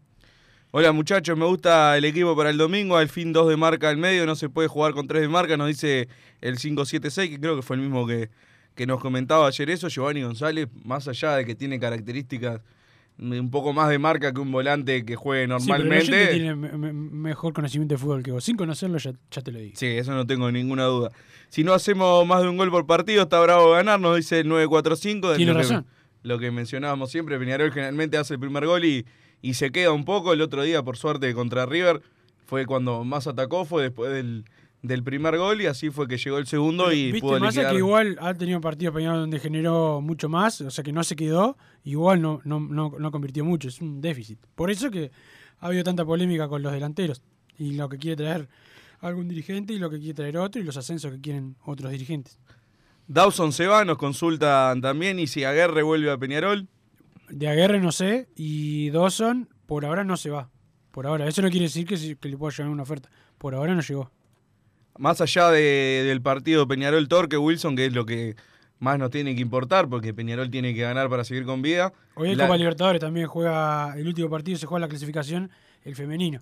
Hola muchachos, me gusta el equipo para el domingo, al fin dos de marca al medio, no se puede jugar con tres de marca, nos dice el 576, que creo que fue el mismo que, que nos comentaba ayer eso, Giovanni González, más allá de que tiene características un poco más de marca que un volante que juegue Sí, pero normalmente. tiene me- me- mejor conocimiento de fútbol que vos. Sin conocerlo, ya, ya te lo digo. Sí, eso no tengo ninguna duda. Si no hacemos más de un gol por partido, está bravo ganar, nos dice el 945. de Tiene que- razón. lo que mencionábamos siempre, Peñarol generalmente hace el primer gol y, y se queda un poco. El otro día, por suerte, contra River, fue cuando más atacó, fue después del, del primer gol y así fue que llegó el segundo y Viste, pudo Massa liquidar. que igual ha tenido partidos Peñarol donde generó mucho más, o sea que no se quedó, igual no, no, no, no convirtió mucho, es un déficit. Por eso que ha habido tanta polémica con los delanteros y lo que quiere traer algún dirigente y lo que quiere traer otro y los ascensos que quieren otros dirigentes. Dawson se va, nos consultan también y si Aguerre vuelve a Peñarol. De Aguerre no sé y Dawson por ahora no se va. Por ahora, eso no quiere decir que, se- que le pueda llegar una oferta. Por ahora no llegó. Más allá de- del partido Peñarol-Torque, Wilson, que es lo que más nos tiene que importar, porque Peñarol tiene que ganar para seguir con vida. Hoy hay La- Copa Libertadores también juega, el último partido se juega la clasificación, el femenino.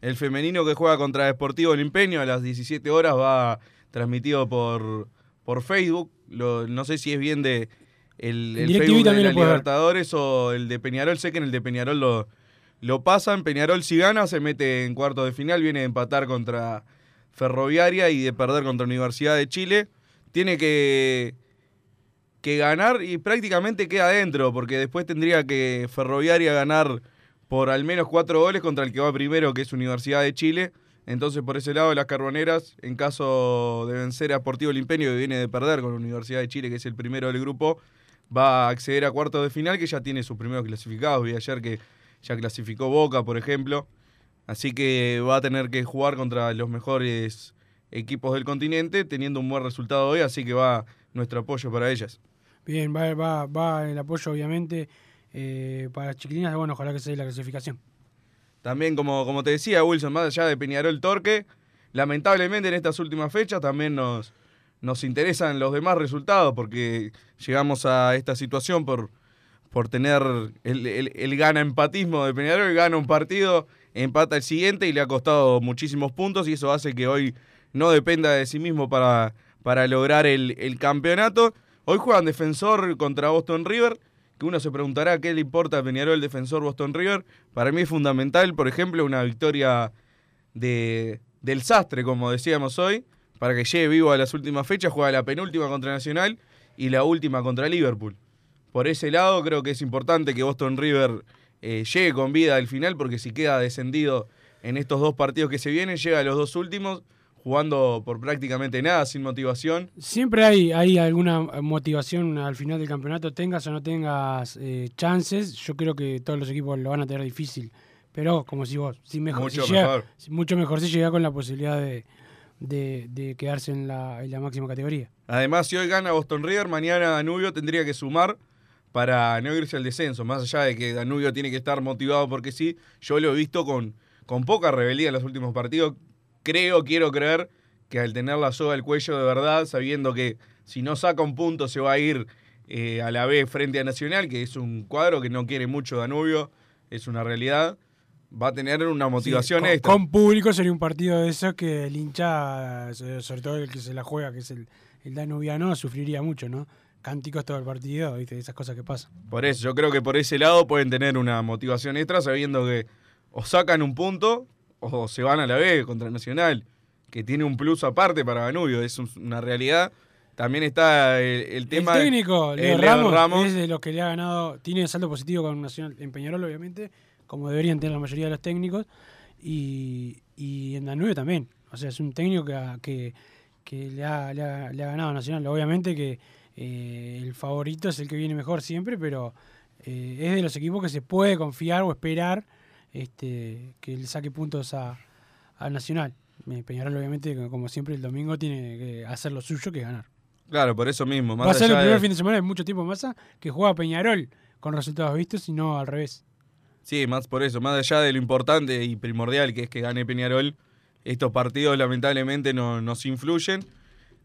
El femenino que juega contra Deportivo Limpeño a las 17 horas va transmitido por, por Facebook. Lo- no sé si es bien de el, el Facebook de la ver. Libertadores o el de Peñarol. Sé que en el de Peñarol lo, lo pasan. Peñarol si gana se mete en cuartos de final. Viene de empatar contra Ferroviaria y de perder contra Universidad de Chile. Tiene que, que ganar y prácticamente queda adentro porque después tendría que Ferroviaria ganar por al menos cuatro goles contra el que va primero, que es Universidad de Chile. Entonces, por ese lado, las carboneras, en caso de vencer a Sportivo Limpeño, que viene de perder con la Universidad de Chile, que es el primero del grupo, va a acceder a cuartos de final, que ya tiene sus primeros clasificados. Vi ayer que ya clasificó Boca, por ejemplo. Así que va a tener que jugar contra los mejores equipos del continente, teniendo un buen resultado hoy, así que va nuestro apoyo para ellas. Bien, va, va, va el apoyo obviamente eh, para las chiquilinas, bueno, ojalá que se dé la clasificación. También, como, como te decía, Wilson, más allá de Peñarol Torque, lamentablemente en estas últimas fechas también nos, nos interesan los demás resultados, porque llegamos a esta situación por, por tener el, el- el gana empatismo de Peñarol, gana un partido, empata el siguiente y le ha costado muchísimos puntos y eso hace que hoy no dependa de sí mismo para, para lograr el, el campeonato. Hoy juegan defensor contra Boston River, que uno se preguntará qué le importa a Peñarol el defensor Boston River. Para mí es fundamental, por ejemplo, una victoria de, del Sastre, como decíamos hoy, para que llegue vivo a las últimas fechas, juega la penúltima contra Nacional y la última contra Liverpool. Por ese lado creo que es importante que Boston River eh, llegue con vida al final, porque si queda descendido en estos dos partidos que se vienen, llega a los dos últimos jugando por prácticamente nada, sin motivación. Siempre hay, hay alguna motivación al final del campeonato, tengas o no tengas eh, chances. Yo creo que todos los equipos lo van a tener difícil. Pero, como si vos, si mejor, Mucho si mejor. mucho mejor si llega con la posibilidad de, de- quedarse en la, en la máxima categoría. Además, si hoy gana Boston River, mañana Danubio tendría que sumar para no irse al descenso. Más allá de que Danubio tiene que estar motivado porque sí, yo lo he visto con, con poca rebeldía en los últimos partidos. Creo, quiero creer que al tener la soga al cuello de verdad, sabiendo que si no saca un punto se va a ir eh, a la vez frente a Nacional, que es un cuadro que no quiere mucho Danubio, es una realidad, va a tener una motivación con, extra. con público sería un partido de esos que el hincha, sobre todo el que se la juega, que es el, el danubiano, sufriría mucho, ¿no? Cánticos todo el partido, ¿viste? esas cosas que pasan. Por eso, yo creo que por ese lado pueden tener una motivación extra sabiendo que o sacan un punto o se van a la B contra Nacional, que tiene un plus aparte para Danubio, es un- una realidad. También está el, el tema... el técnico, Leo, el Leo Ramos, es de los que le ha ganado, tiene saldo positivo con Nacional en Peñarol, obviamente, como deberían tener la mayoría de los técnicos, y, y en Danubio también. O sea, es un técnico que, que, que le, ha, le, ha, le ha ganado a Nacional. Obviamente que eh, el favorito es el que viene mejor siempre, pero eh, es de los equipos que se puede confiar o esperar este, que le saque puntos a, a Nacional. Eh, Peñarol, obviamente, como siempre, el domingo tiene que hacer lo suyo, que ganar. Claro, por eso mismo. Más Va a ser el primer de- fin de semana en mucho tiempo más que juega Peñarol con resultados vistos y no al revés. Sí, más por eso, más allá de lo importante y primordial que es que gane Peñarol, estos partidos lamentablemente no nos influyen.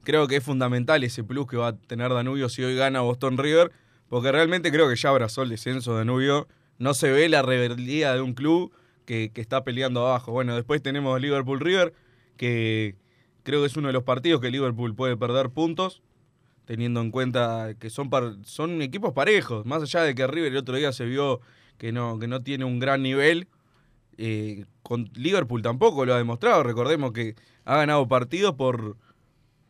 Creo que es fundamental ese plus que va a tener Danubio si hoy gana Boston River, porque realmente creo que ya abrazó el descenso Danubio. No se ve la rebeldía de un club que, que está peleando abajo. Bueno, después tenemos Liverpool River, que creo que es uno de los partidos que Liverpool puede perder puntos, teniendo en cuenta que son, son equipos parejos. Más allá de que River el otro día se vio que no, que no tiene un gran nivel, eh, con Liverpool tampoco lo ha demostrado. Recordemos que ha ganado partidos por,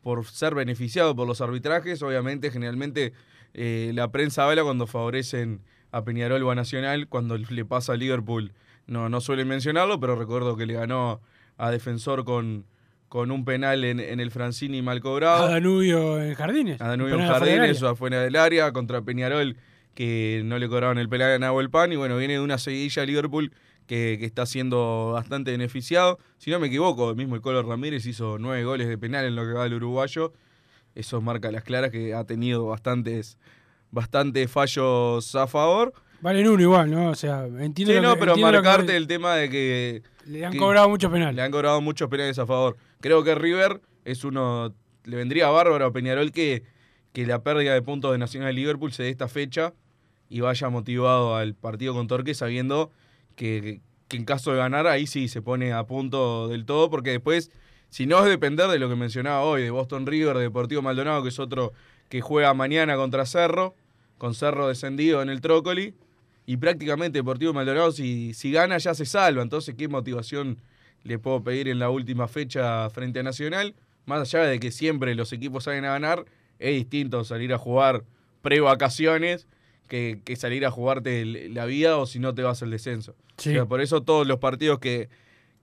por ser beneficiado por los arbitrajes. Obviamente, generalmente eh, la prensa habla cuando favorecen a Peñarol o a Nacional. Cuando le pasa a Liverpool no, no suelen mencionarlo, pero recuerdo que le ganó a Defensor con, con un penal en, en el Francini mal cobrado. A Danubio en Jardines. A Danubio en Jardines o afuera del área contra Peñarol que no le cobraron el penal a Nahuel Pan y bueno, viene de una seguidilla de Liverpool que, que está siendo bastante beneficiado. Si no me equivoco, el mismo el Colo Ramírez hizo nueve goles de penal en lo que va del uruguayo. Eso marca las claras que ha tenido bastantes, bastantes fallos a favor. Valen uno igual, ¿no? O sea, entiendo Sí, lo no, que- pero lo que- marcarte el tema de que... Le han que- cobrado muchos penales. Le han cobrado muchos penales a favor. Creo que River es uno... Le vendría bárbaro a Peñarol que, que la pérdida de puntos de Nacional de Liverpool se dé esta fecha y vaya motivado al partido con Torque sabiendo que, en caso de ganar ahí sí se pone a punto del todo porque después, si no es depender de lo que mencionaba hoy, de Boston River, de Deportivo Maldonado, que es otro que juega mañana contra Cerro, con Cerro descendido en el Trócoli, y prácticamente Deportivo Maldonado si, si gana ya se salva, entonces qué motivación le puedo pedir en la última fecha frente a Nacional, más allá de que siempre los equipos salen a ganar, es distinto salir a jugar pre-vacaciones que, que salir a jugarte el- la vida o si no te vas al descenso. Sí. O sea, por eso todos los partidos que,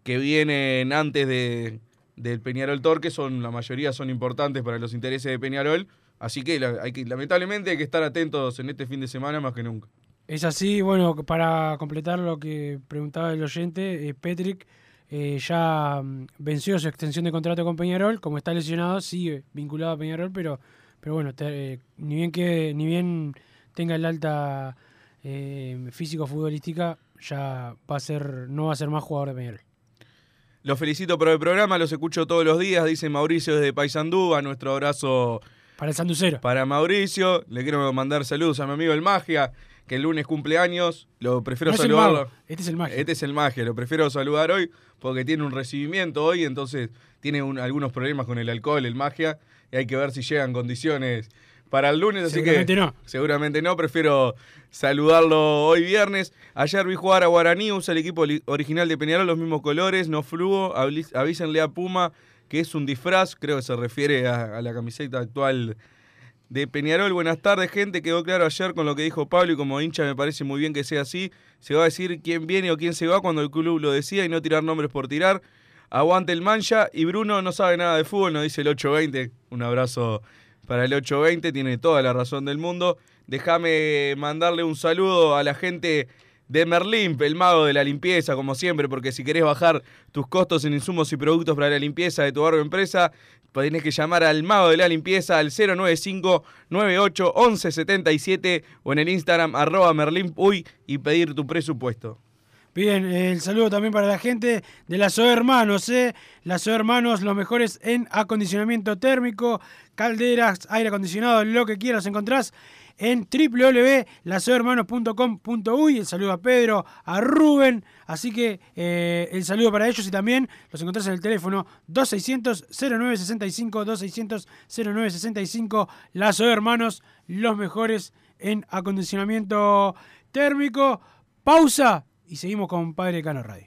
que vienen antes de, del Peñarol Torque son, la mayoría son importantes para los intereses de Peñarol, así que, la- hay que lamentablemente hay que estar atentos en este fin de semana más que nunca. Es así, bueno, para completar lo que preguntaba el oyente, eh, Petrick eh, ya mm, venció su extensión de contrato con Peñarol, como está lesionado, sigue vinculado a Peñarol, pero, pero bueno, te- eh, ni bien que ni bien tenga el alta eh, físico-futbolística, ya va a ser, no va a ser más jugador de Peñarol. Los felicito por el programa, los escucho todos los días, dice Mauricio desde Paysandú, a nuestro abrazo para el Sanducero. Para Mauricio, le quiero mandar saludos a mi amigo el Magia, que el lunes cumpleaños, lo prefiero No saludarlo. este es el Magia. Este es el Magia, lo prefiero saludar hoy porque tiene un recibimiento hoy, entonces tiene un- algunos problemas con el alcohol, el Magia, y hay que ver si llegan condiciones para el lunes, así Seguramente que no. seguramente no, prefiero saludarlo hoy viernes. Ayer vi jugar a Guaraní, usa el equipo original de Peñarol, los mismos colores, no fluo, Avís- avísenle a Puma que es un disfraz, creo que se refiere a, a la camiseta actual de Peñarol. Buenas tardes, gente. Quedó claro ayer con lo que dijo Pablo y como hincha me parece muy bien que sea así. Se va a decir quién viene o quién se va cuando el club lo decida y no tirar nombres por tirar. Aguante el mancha y Bruno no sabe nada de fútbol, nos dice el 820. Un abrazo para el 820, tiene toda la razón del mundo. Déjame mandarle un saludo a la gente de Merlimp, el mago de la limpieza, como siempre, porque si querés bajar tus costos en insumos y productos para la limpieza de tu barrio empresa, tenés que llamar al mago de la limpieza al 095-98-1177 o en el Instagram arroba merlimpuy y pedir tu presupuesto. Bien, el saludo también para la gente de la SO Hermanos, ¿eh? La Hermanos, los mejores en acondicionamiento térmico, calderas, aire acondicionado, lo que quieras encontrás en www.lasohermanos.com.uy. El saludo a Pedro, a Rubén. Así que eh, el saludo para ellos y también los encontrás en el teléfono 2600-0965, 2600-0965. Lazo Hermanos, los mejores en acondicionamiento térmico. Pausa y seguimos con Padre Cano Radio.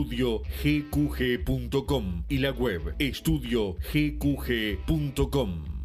estudiogqg.com y la web estudiogqg.com.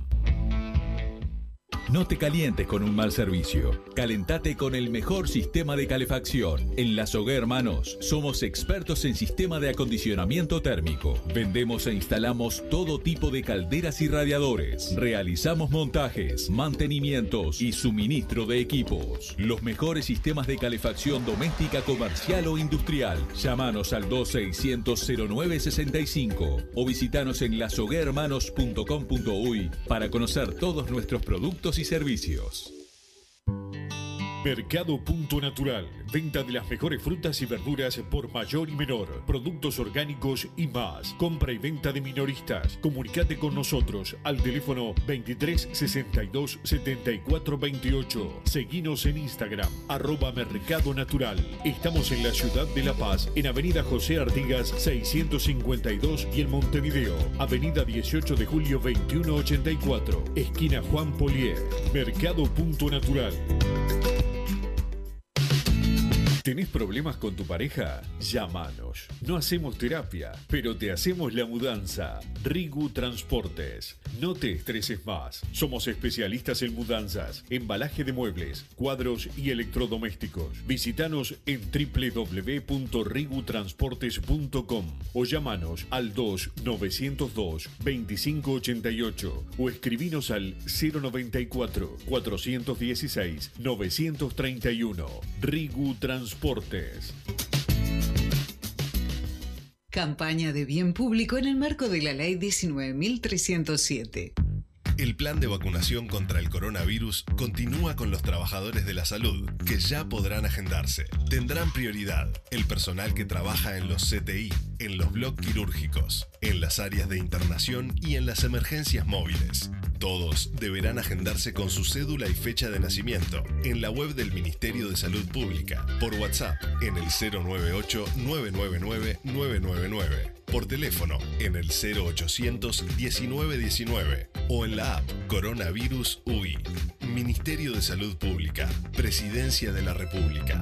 No te calientes con un mal servicio. Calentate con el mejor sistema de calefacción. En La Sogué Hermanos somos expertos en sistema de acondicionamiento térmico. Vendemos e instalamos todo tipo de calderas y radiadores. Realizamos montajes, mantenimientos y suministro de equipos. Los mejores sistemas de calefacción doméstica, comercial o industrial. Llámanos al 2600-0965 o visitanos en lasoguermanos.com.uy para conocer todos nuestros productos y servicios. Mercado Punto Natural. Venta de las mejores frutas y verduras por mayor y menor. Productos orgánicos y más. Compra y venta de minoristas. Comunicate con nosotros al teléfono 23 62 74 28. Seguinos en Instagram, arroba Mercado Natural. Estamos en la ciudad de La Paz, en Avenida José Artigas 652 y en Montevideo, Avenida 18 de Julio 2184, esquina Juan Polier. Mercado Punto Natural. ¿Tenés problemas con tu pareja? Llámanos. No hacemos terapia, pero te hacemos la mudanza. Rigu Transportes. No te estreses más. Somos especialistas en mudanzas, embalaje de muebles, cuadros y electrodomésticos. Visítanos en www.rigutransportes.com o llámanos al 2-902-2588 o escribinos al 094-416-931. Rigu Transportes. Campaña de bien público en el marco de la Ley 19.307. El plan de vacunación contra el coronavirus continúa con los trabajadores de la salud, que ya podrán agendarse. Tendrán prioridad el personal que trabaja en los CTI, en los bloques quirúrgicos, en las áreas de internación y en las emergencias móviles. Todos deberán agendarse con su cédula y fecha de nacimiento en la web del Ministerio de Salud Pública, por WhatsApp en el 098-999-999, por teléfono en el 0800-1919 o en la app Coronavirus UI. Ministerio de Salud Pública, Presidencia de la República.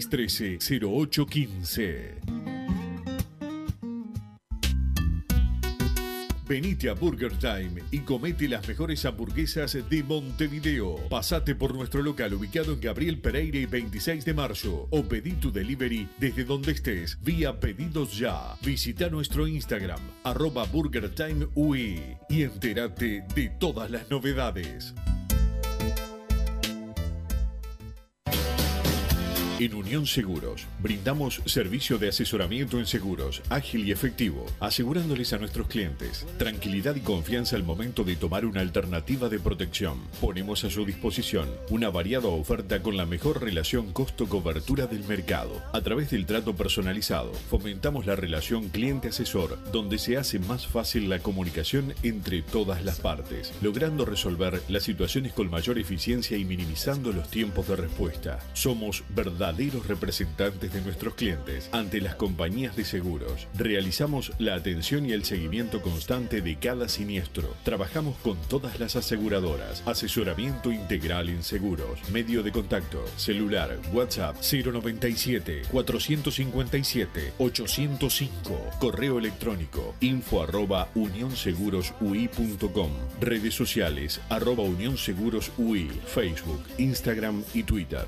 0613-0815. Venite a Burger Time y comete las mejores hamburguesas de Montevideo. Pasate por nuestro local ubicado en Gabriel Pereira y 26 de marzo o pedí tu delivery desde donde estés vía pedidos ya. Visita nuestro Instagram arroba Burger Time y entérate de todas las novedades. En Unión Seguros, brindamos servicio de asesoramiento en seguros, ágil y efectivo, asegurándoles a nuestros clientes tranquilidad y confianza al momento de tomar una alternativa de protección. Ponemos a su disposición una variada oferta con la mejor relación costo-cobertura del mercado. A través del trato personalizado, fomentamos la relación cliente-asesor, donde se hace más fácil la comunicación entre todas las partes, logrando resolver las situaciones con mayor eficiencia y minimizando los tiempos de respuesta. Somos verdad verdaderos representantes de nuestros clientes ante las compañías de seguros. Realizamos la atención y el seguimiento constante de cada siniestro. Trabajamos con todas las aseguradoras. Asesoramiento integral en seguros. Medio de contacto. Celular. WhatsApp 097 457 805. Correo electrónico info arroba unionsegurosui.com. Redes sociales arroba unionsegurosui. Facebook, Instagram y Twitter.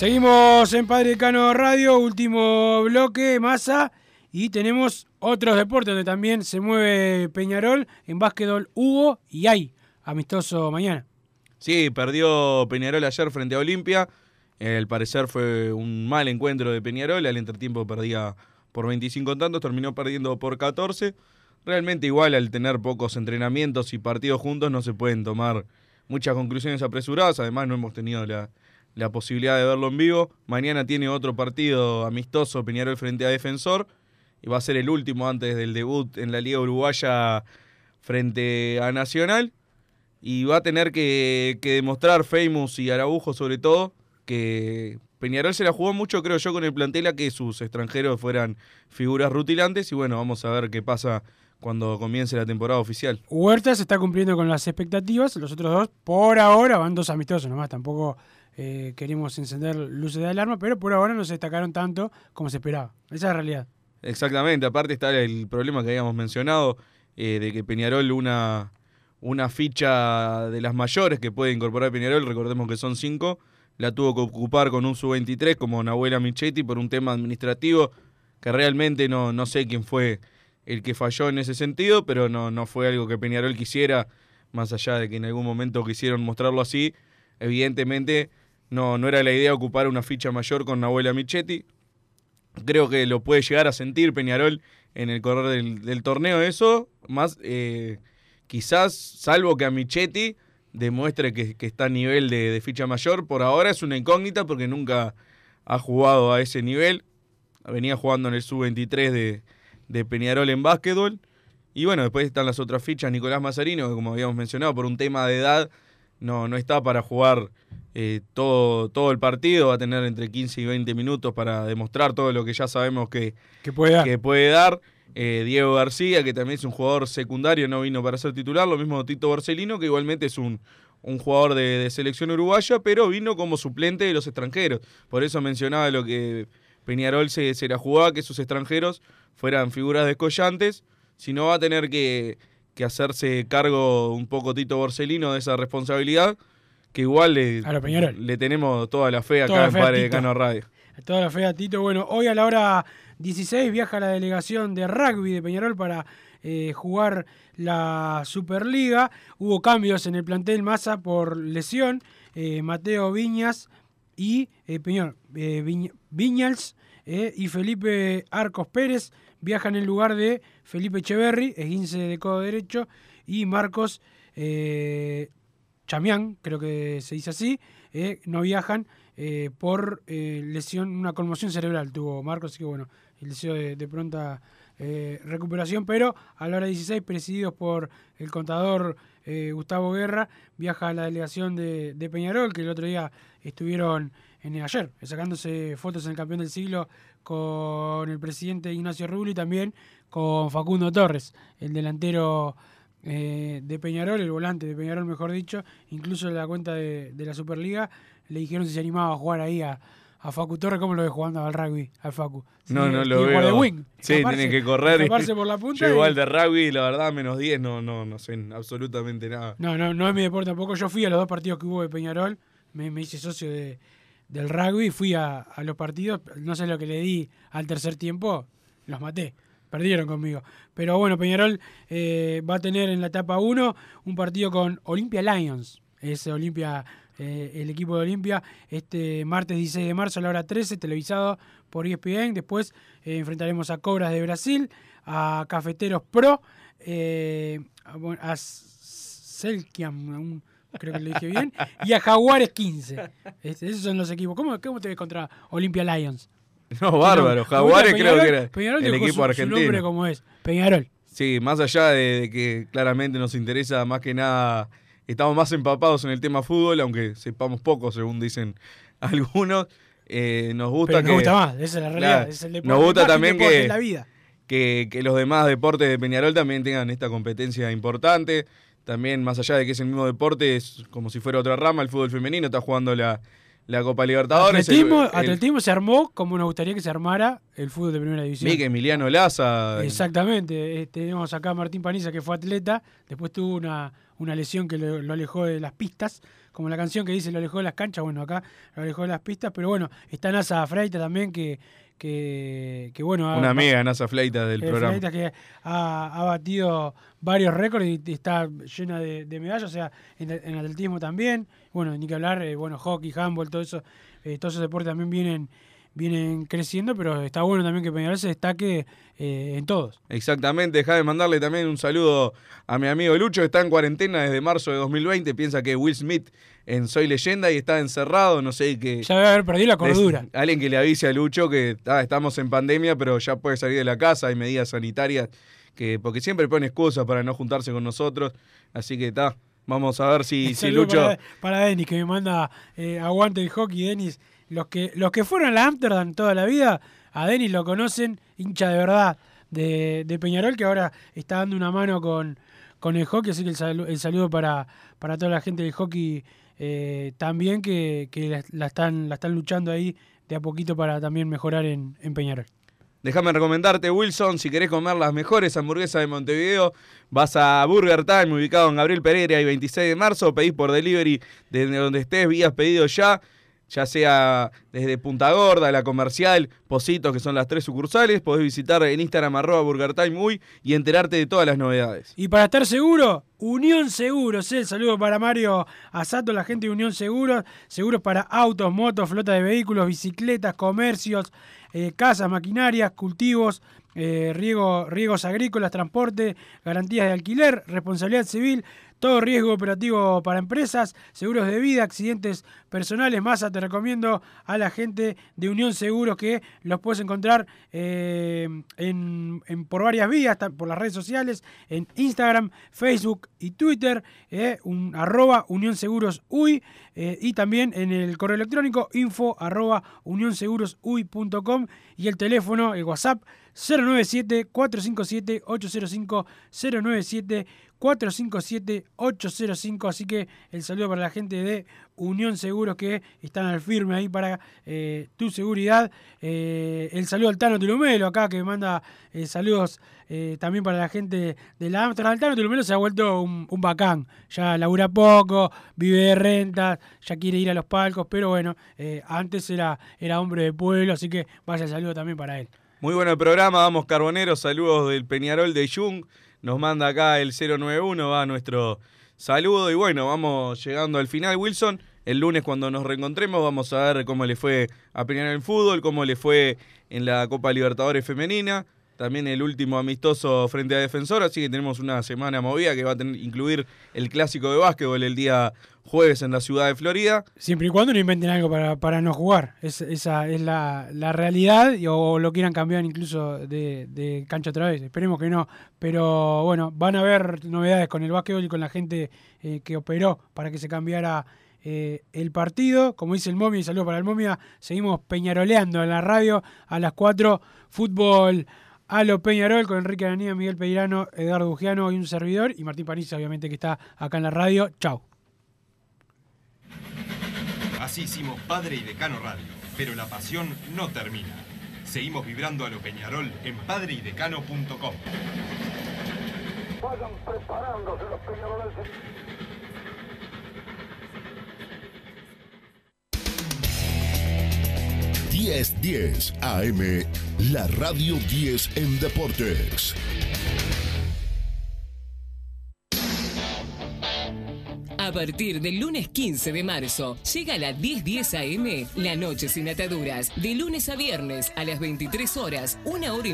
Seguimos en Padre Cano Radio, último bloque, masa. Y tenemos otros deportes donde también se mueve Peñarol. En básquetbol hubo y hay amistoso mañana. Sí, perdió Peñarol ayer frente a Olimpia. Al parecer fue un mal encuentro de Peñarol. Al entretiempo perdía por 25 tantos, terminó perdiendo por 14. Realmente igual al tener pocos entrenamientos y partidos juntos no se pueden tomar muchas conclusiones apresuradas. Además no hemos tenido la, la posibilidad de verlo en vivo. Mañana tiene otro partido amistoso Peñarol frente a Defensor y va a ser el último antes del debut en la Liga Uruguaya frente a Nacional. Y va a tener que, demostrar Famous y Araujo sobre todo que Peñarol se la jugó mucho, creo yo, con el plantel a que sus extranjeros fueran figuras rutilantes y bueno, vamos a ver qué pasa cuando comience la temporada oficial. Huerta se está cumpliendo con las expectativas, los otros dos por ahora van dos amistosos nomás, tampoco eh, queremos encender luces de alarma, pero por ahora no se destacaron tanto como se esperaba. Esa es la realidad. Exactamente, aparte está el problema que habíamos mencionado, eh, de que Peñarol una, una ficha de las mayores que puede incorporar Peñarol, recordemos que son cinco, la tuvo que ocupar con un sub-23 como Nahuela Michetti por un tema administrativo que realmente no, no sé quién fue el que falló en ese sentido, pero no, no fue algo que Peñarol quisiera, más allá de que en algún momento quisieron mostrarlo así. Evidentemente no, no era la idea ocupar una ficha mayor con Nahuela Michetti. Creo que lo puede llegar a sentir Peñarol en el correr del, torneo eso, más eh, quizás, salvo que a Michetti demuestre que, que está a nivel de, de, ficha mayor, por ahora es una incógnita porque nunca ha jugado a ese nivel. Venía jugando en el sub-23 de, de Peñarol en básquetbol. Y bueno, después están las otras fichas, Nicolás Mazarino, que como habíamos mencionado, por un tema de edad, no, no está para jugar eh, todo, todo el partido, va a tener entre 15 y 20 minutos para demostrar todo lo que ya sabemos que, que puede dar. Que puede dar. Eh, Diego García, que también es un jugador secundario, no vino para ser titular, lo mismo Tito Barcelino, que igualmente es un, un jugador de, de, selección uruguaya, pero vino como suplente de los extranjeros. Por eso mencionaba lo que Peñarol se, se la jugaba, que sus extranjeros fueran figuras descollantes, si no va a tener que, que hacerse cargo un poco Tito Borsellino de esa responsabilidad, que igual le, le tenemos toda la fe acá toda en Padre de Cano Radio. Toda la fe a Tito. Bueno, hoy a la hora 16 viaja la delegación de rugby de Peñarol para eh, jugar la Superliga. Hubo cambios en el plantel Massa por lesión. Eh, Mateo Viñas y eh, Peñol, Viñ, Viñals y Felipe Arcos Pérez viajan en lugar de Felipe Echeverry, esguince de codo derecho, y Marcos eh, Chamián, creo que se dice así, eh, no viajan eh, por eh, lesión, una conmoción cerebral tuvo Marcos, así que bueno, el deseo de, pronta recuperación, pero a la hora 16, presididos por el contador Gustavo Guerra, viaja a la delegación de, Peñarol, que el otro día estuvieron en ayer, sacándose fotos en el campeón del siglo con el presidente Ignacio Rubli y también con Facundo Torres, el delantero eh, de Peñarol, el volante de Peñarol, mejor dicho, incluso en la cuenta de, de, la Superliga, le dijeron si se animaba a jugar ahí a, a Facu Torres, ¿cómo lo ve jugando al rugby, al Facu? No, no lo veo. De wing, sí, tiene que correr. Y, por la punta yo igual de rugby, la verdad, menos 10, no, no, no sé absolutamente nada. No, no, no es mi deporte tampoco. Yo fui a los dos partidos que hubo de Peñarol, me, me hice socio de, del rugby, fui a, a, los partidos, no sé lo que le di al tercer tiempo, los maté. Perdieron conmigo. Pero bueno, Peñarol eh, va a tener en la etapa 1 un partido con Olympia Lions. Es Olimpia, eh, el equipo de Olimpia, este martes 16 de marzo a la hora 13, televisado por ESPN. Después eh, enfrentaremos a Cobras de Brasil, a Cafeteros Pro, a, bueno, a un- creo que lo dije bien, y a Jaguares 15. Este, esos son los equipos. ¿Cómo, cómo te ves contra Olimpia Lions? No, bárbaro. Jaguares creo que era Peñarol el equipo su- argentino. Su nombre como es, Peñarol. Sí, más allá de, de que claramente nos interesa más que nada, estamos más empapados en el tema fútbol, aunque sepamos poco, según dicen algunos. eh, nos gusta Pero nos que. gusta más, esa es la realidad, es el deporte, nos gusta también que, la vida. que, que los demás deportes de Peñarol también tengan esta competencia importante. También, más allá de que es el mismo deporte, es como si fuera otra rama, el fútbol femenino está jugando la, la Copa Libertadores. Atletismo, el- atletismo se armó como nos gustaría que se armara el fútbol de primera división. vi que Emiliano Laza. Exactamente. eh, Tenemos acá a Martín Paniza, que fue atleta, después tuvo una, una lesión que lo, lo alejó de las pistas, como la canción que dice lo alejó de las canchas, bueno, acá lo alejó de las pistas, pero bueno, está Nasa Freita también, que, que, que bueno... ha- Una amiga, Nasa Fleita del eh, programa. Freitas que ha, ha batido varios récords y está llena de, de medallas, o sea, en, en atletismo también. Bueno, ni que hablar, eh, bueno, hockey, handball, todo eso, eh, todos esos deportes también vienen, vienen creciendo, pero está bueno también que Peñarol se destaque eh, en todos. Exactamente, deja de mandarle también un saludo a mi amigo Lucho, que está en cuarentena desde marzo de 2020, piensa que Will Smith en Soy Leyenda y está encerrado, no sé qué. Ya debe haber perdido la cordura. alguien que le avise a Lucho que ah, estamos en pandemia, pero ya puede salir de la casa, hay medidas sanitarias, que porque siempre pone excusas para no juntarse con nosotros, así que está, vamos a ver si, si Saludo Lucho... Para, para Denis, que me manda eh, aguante el hockey, Denis. Los que, los que fueron a la Amsterdam toda la vida, a Denis lo conocen, hincha de verdad de, de Peñarol, que ahora está dando una mano con, con el hockey, así que el, salu- el saludo para, para toda la gente del hockey eh, también, que, que la, la están, la están luchando ahí de a poquito para también mejorar en, en Peñarol. Déjame recomendarte, Wilson, si querés comer las mejores hamburguesas de Montevideo, vas a Burger Time, ubicado en Gabriel Pereira y 26 de marzo, pedís por delivery desde donde estés, vías pedido ya, ya sea desde Punta Gorda, la comercial, Positos, que son las tres sucursales, podés visitar en Instagram arroba Burger Time Uy, y enterarte de todas las novedades. Y para estar seguro, Unión Seguros, el saludo para Mario Asato, la gente de Unión Seguros, seguros para autos, motos, flota de vehículos, bicicletas, comercios, eh, casas, maquinarias, cultivos, eh, riego, riegos agrícolas, transporte, garantías de alquiler, responsabilidad civil, todo riesgo operativo para empresas, seguros de vida, accidentes personales. Massa, te recomiendo a la gente de Unión Seguros que los puedes encontrar eh, en, por varias vías, por las redes sociales, en Instagram, Facebook y Twitter, eh, un, arroba Unión Seguros Uy, eh, y también en el correo electrónico info arroba unionsegurosUy.com y el teléfono, el WhatsApp 097-457-805, 097-457-805. Así que el saludo para la gente de Unión Seguros que están al firme ahí para eh, tu seguridad. Eh, el saludo al Tano Tulumelo acá que manda eh, saludos también para la gente de la Amsterdam. El Tano Tulumelo se ha vuelto un, bacán. Ya labura poco, vive de rentas, ya quiere ir a los palcos, pero bueno, antes era, era hombre de pueblo, así que vaya el saludo también para él. Muy bueno el programa, vamos Carboneros, saludos del Peñarol de Jung, nos manda acá el 091, va nuestro saludo y bueno, vamos llegando al final, Wilson. El lunes cuando nos reencontremos vamos a ver cómo le fue a Peñarol en fútbol, cómo le fue en la Copa Libertadores Femenina, también el último amistoso frente a Defensor, así que tenemos una semana movida que va a tener, incluir el clásico de básquetbol el día jueves en la ciudad de Florida. Siempre y cuando no inventen algo para, para no jugar. Es- esa es la, la realidad o lo quieran cambiar incluso de, cancha otra vez. Esperemos que no. Pero bueno, van a haber novedades con el básquetbol y con la gente eh, que operó para que se cambiara eh, el partido. Como dice el Momia, y saludo para el Momia, seguimos peñaroleando en la radio a las 4. Fútbol a lo Peñarol con Enrique Aranía, Miguel Peirano, Eduardo Bugiano y un servidor. Y Martín Paniza, obviamente, que está acá en la radio. Chau. Así hicimos Padre y Decano Radio, pero la pasión no termina. Seguimos vibrando a lo Peñarol en padreidecano.com. Vayan preparándose los peñarolenses. 1010 AM, la radio 10 en deportes. A partir del lunes 15 de marzo, llega a las 10:10 AM, La Noche sin Ataduras, de lunes a viernes a las 23 horas, una hora y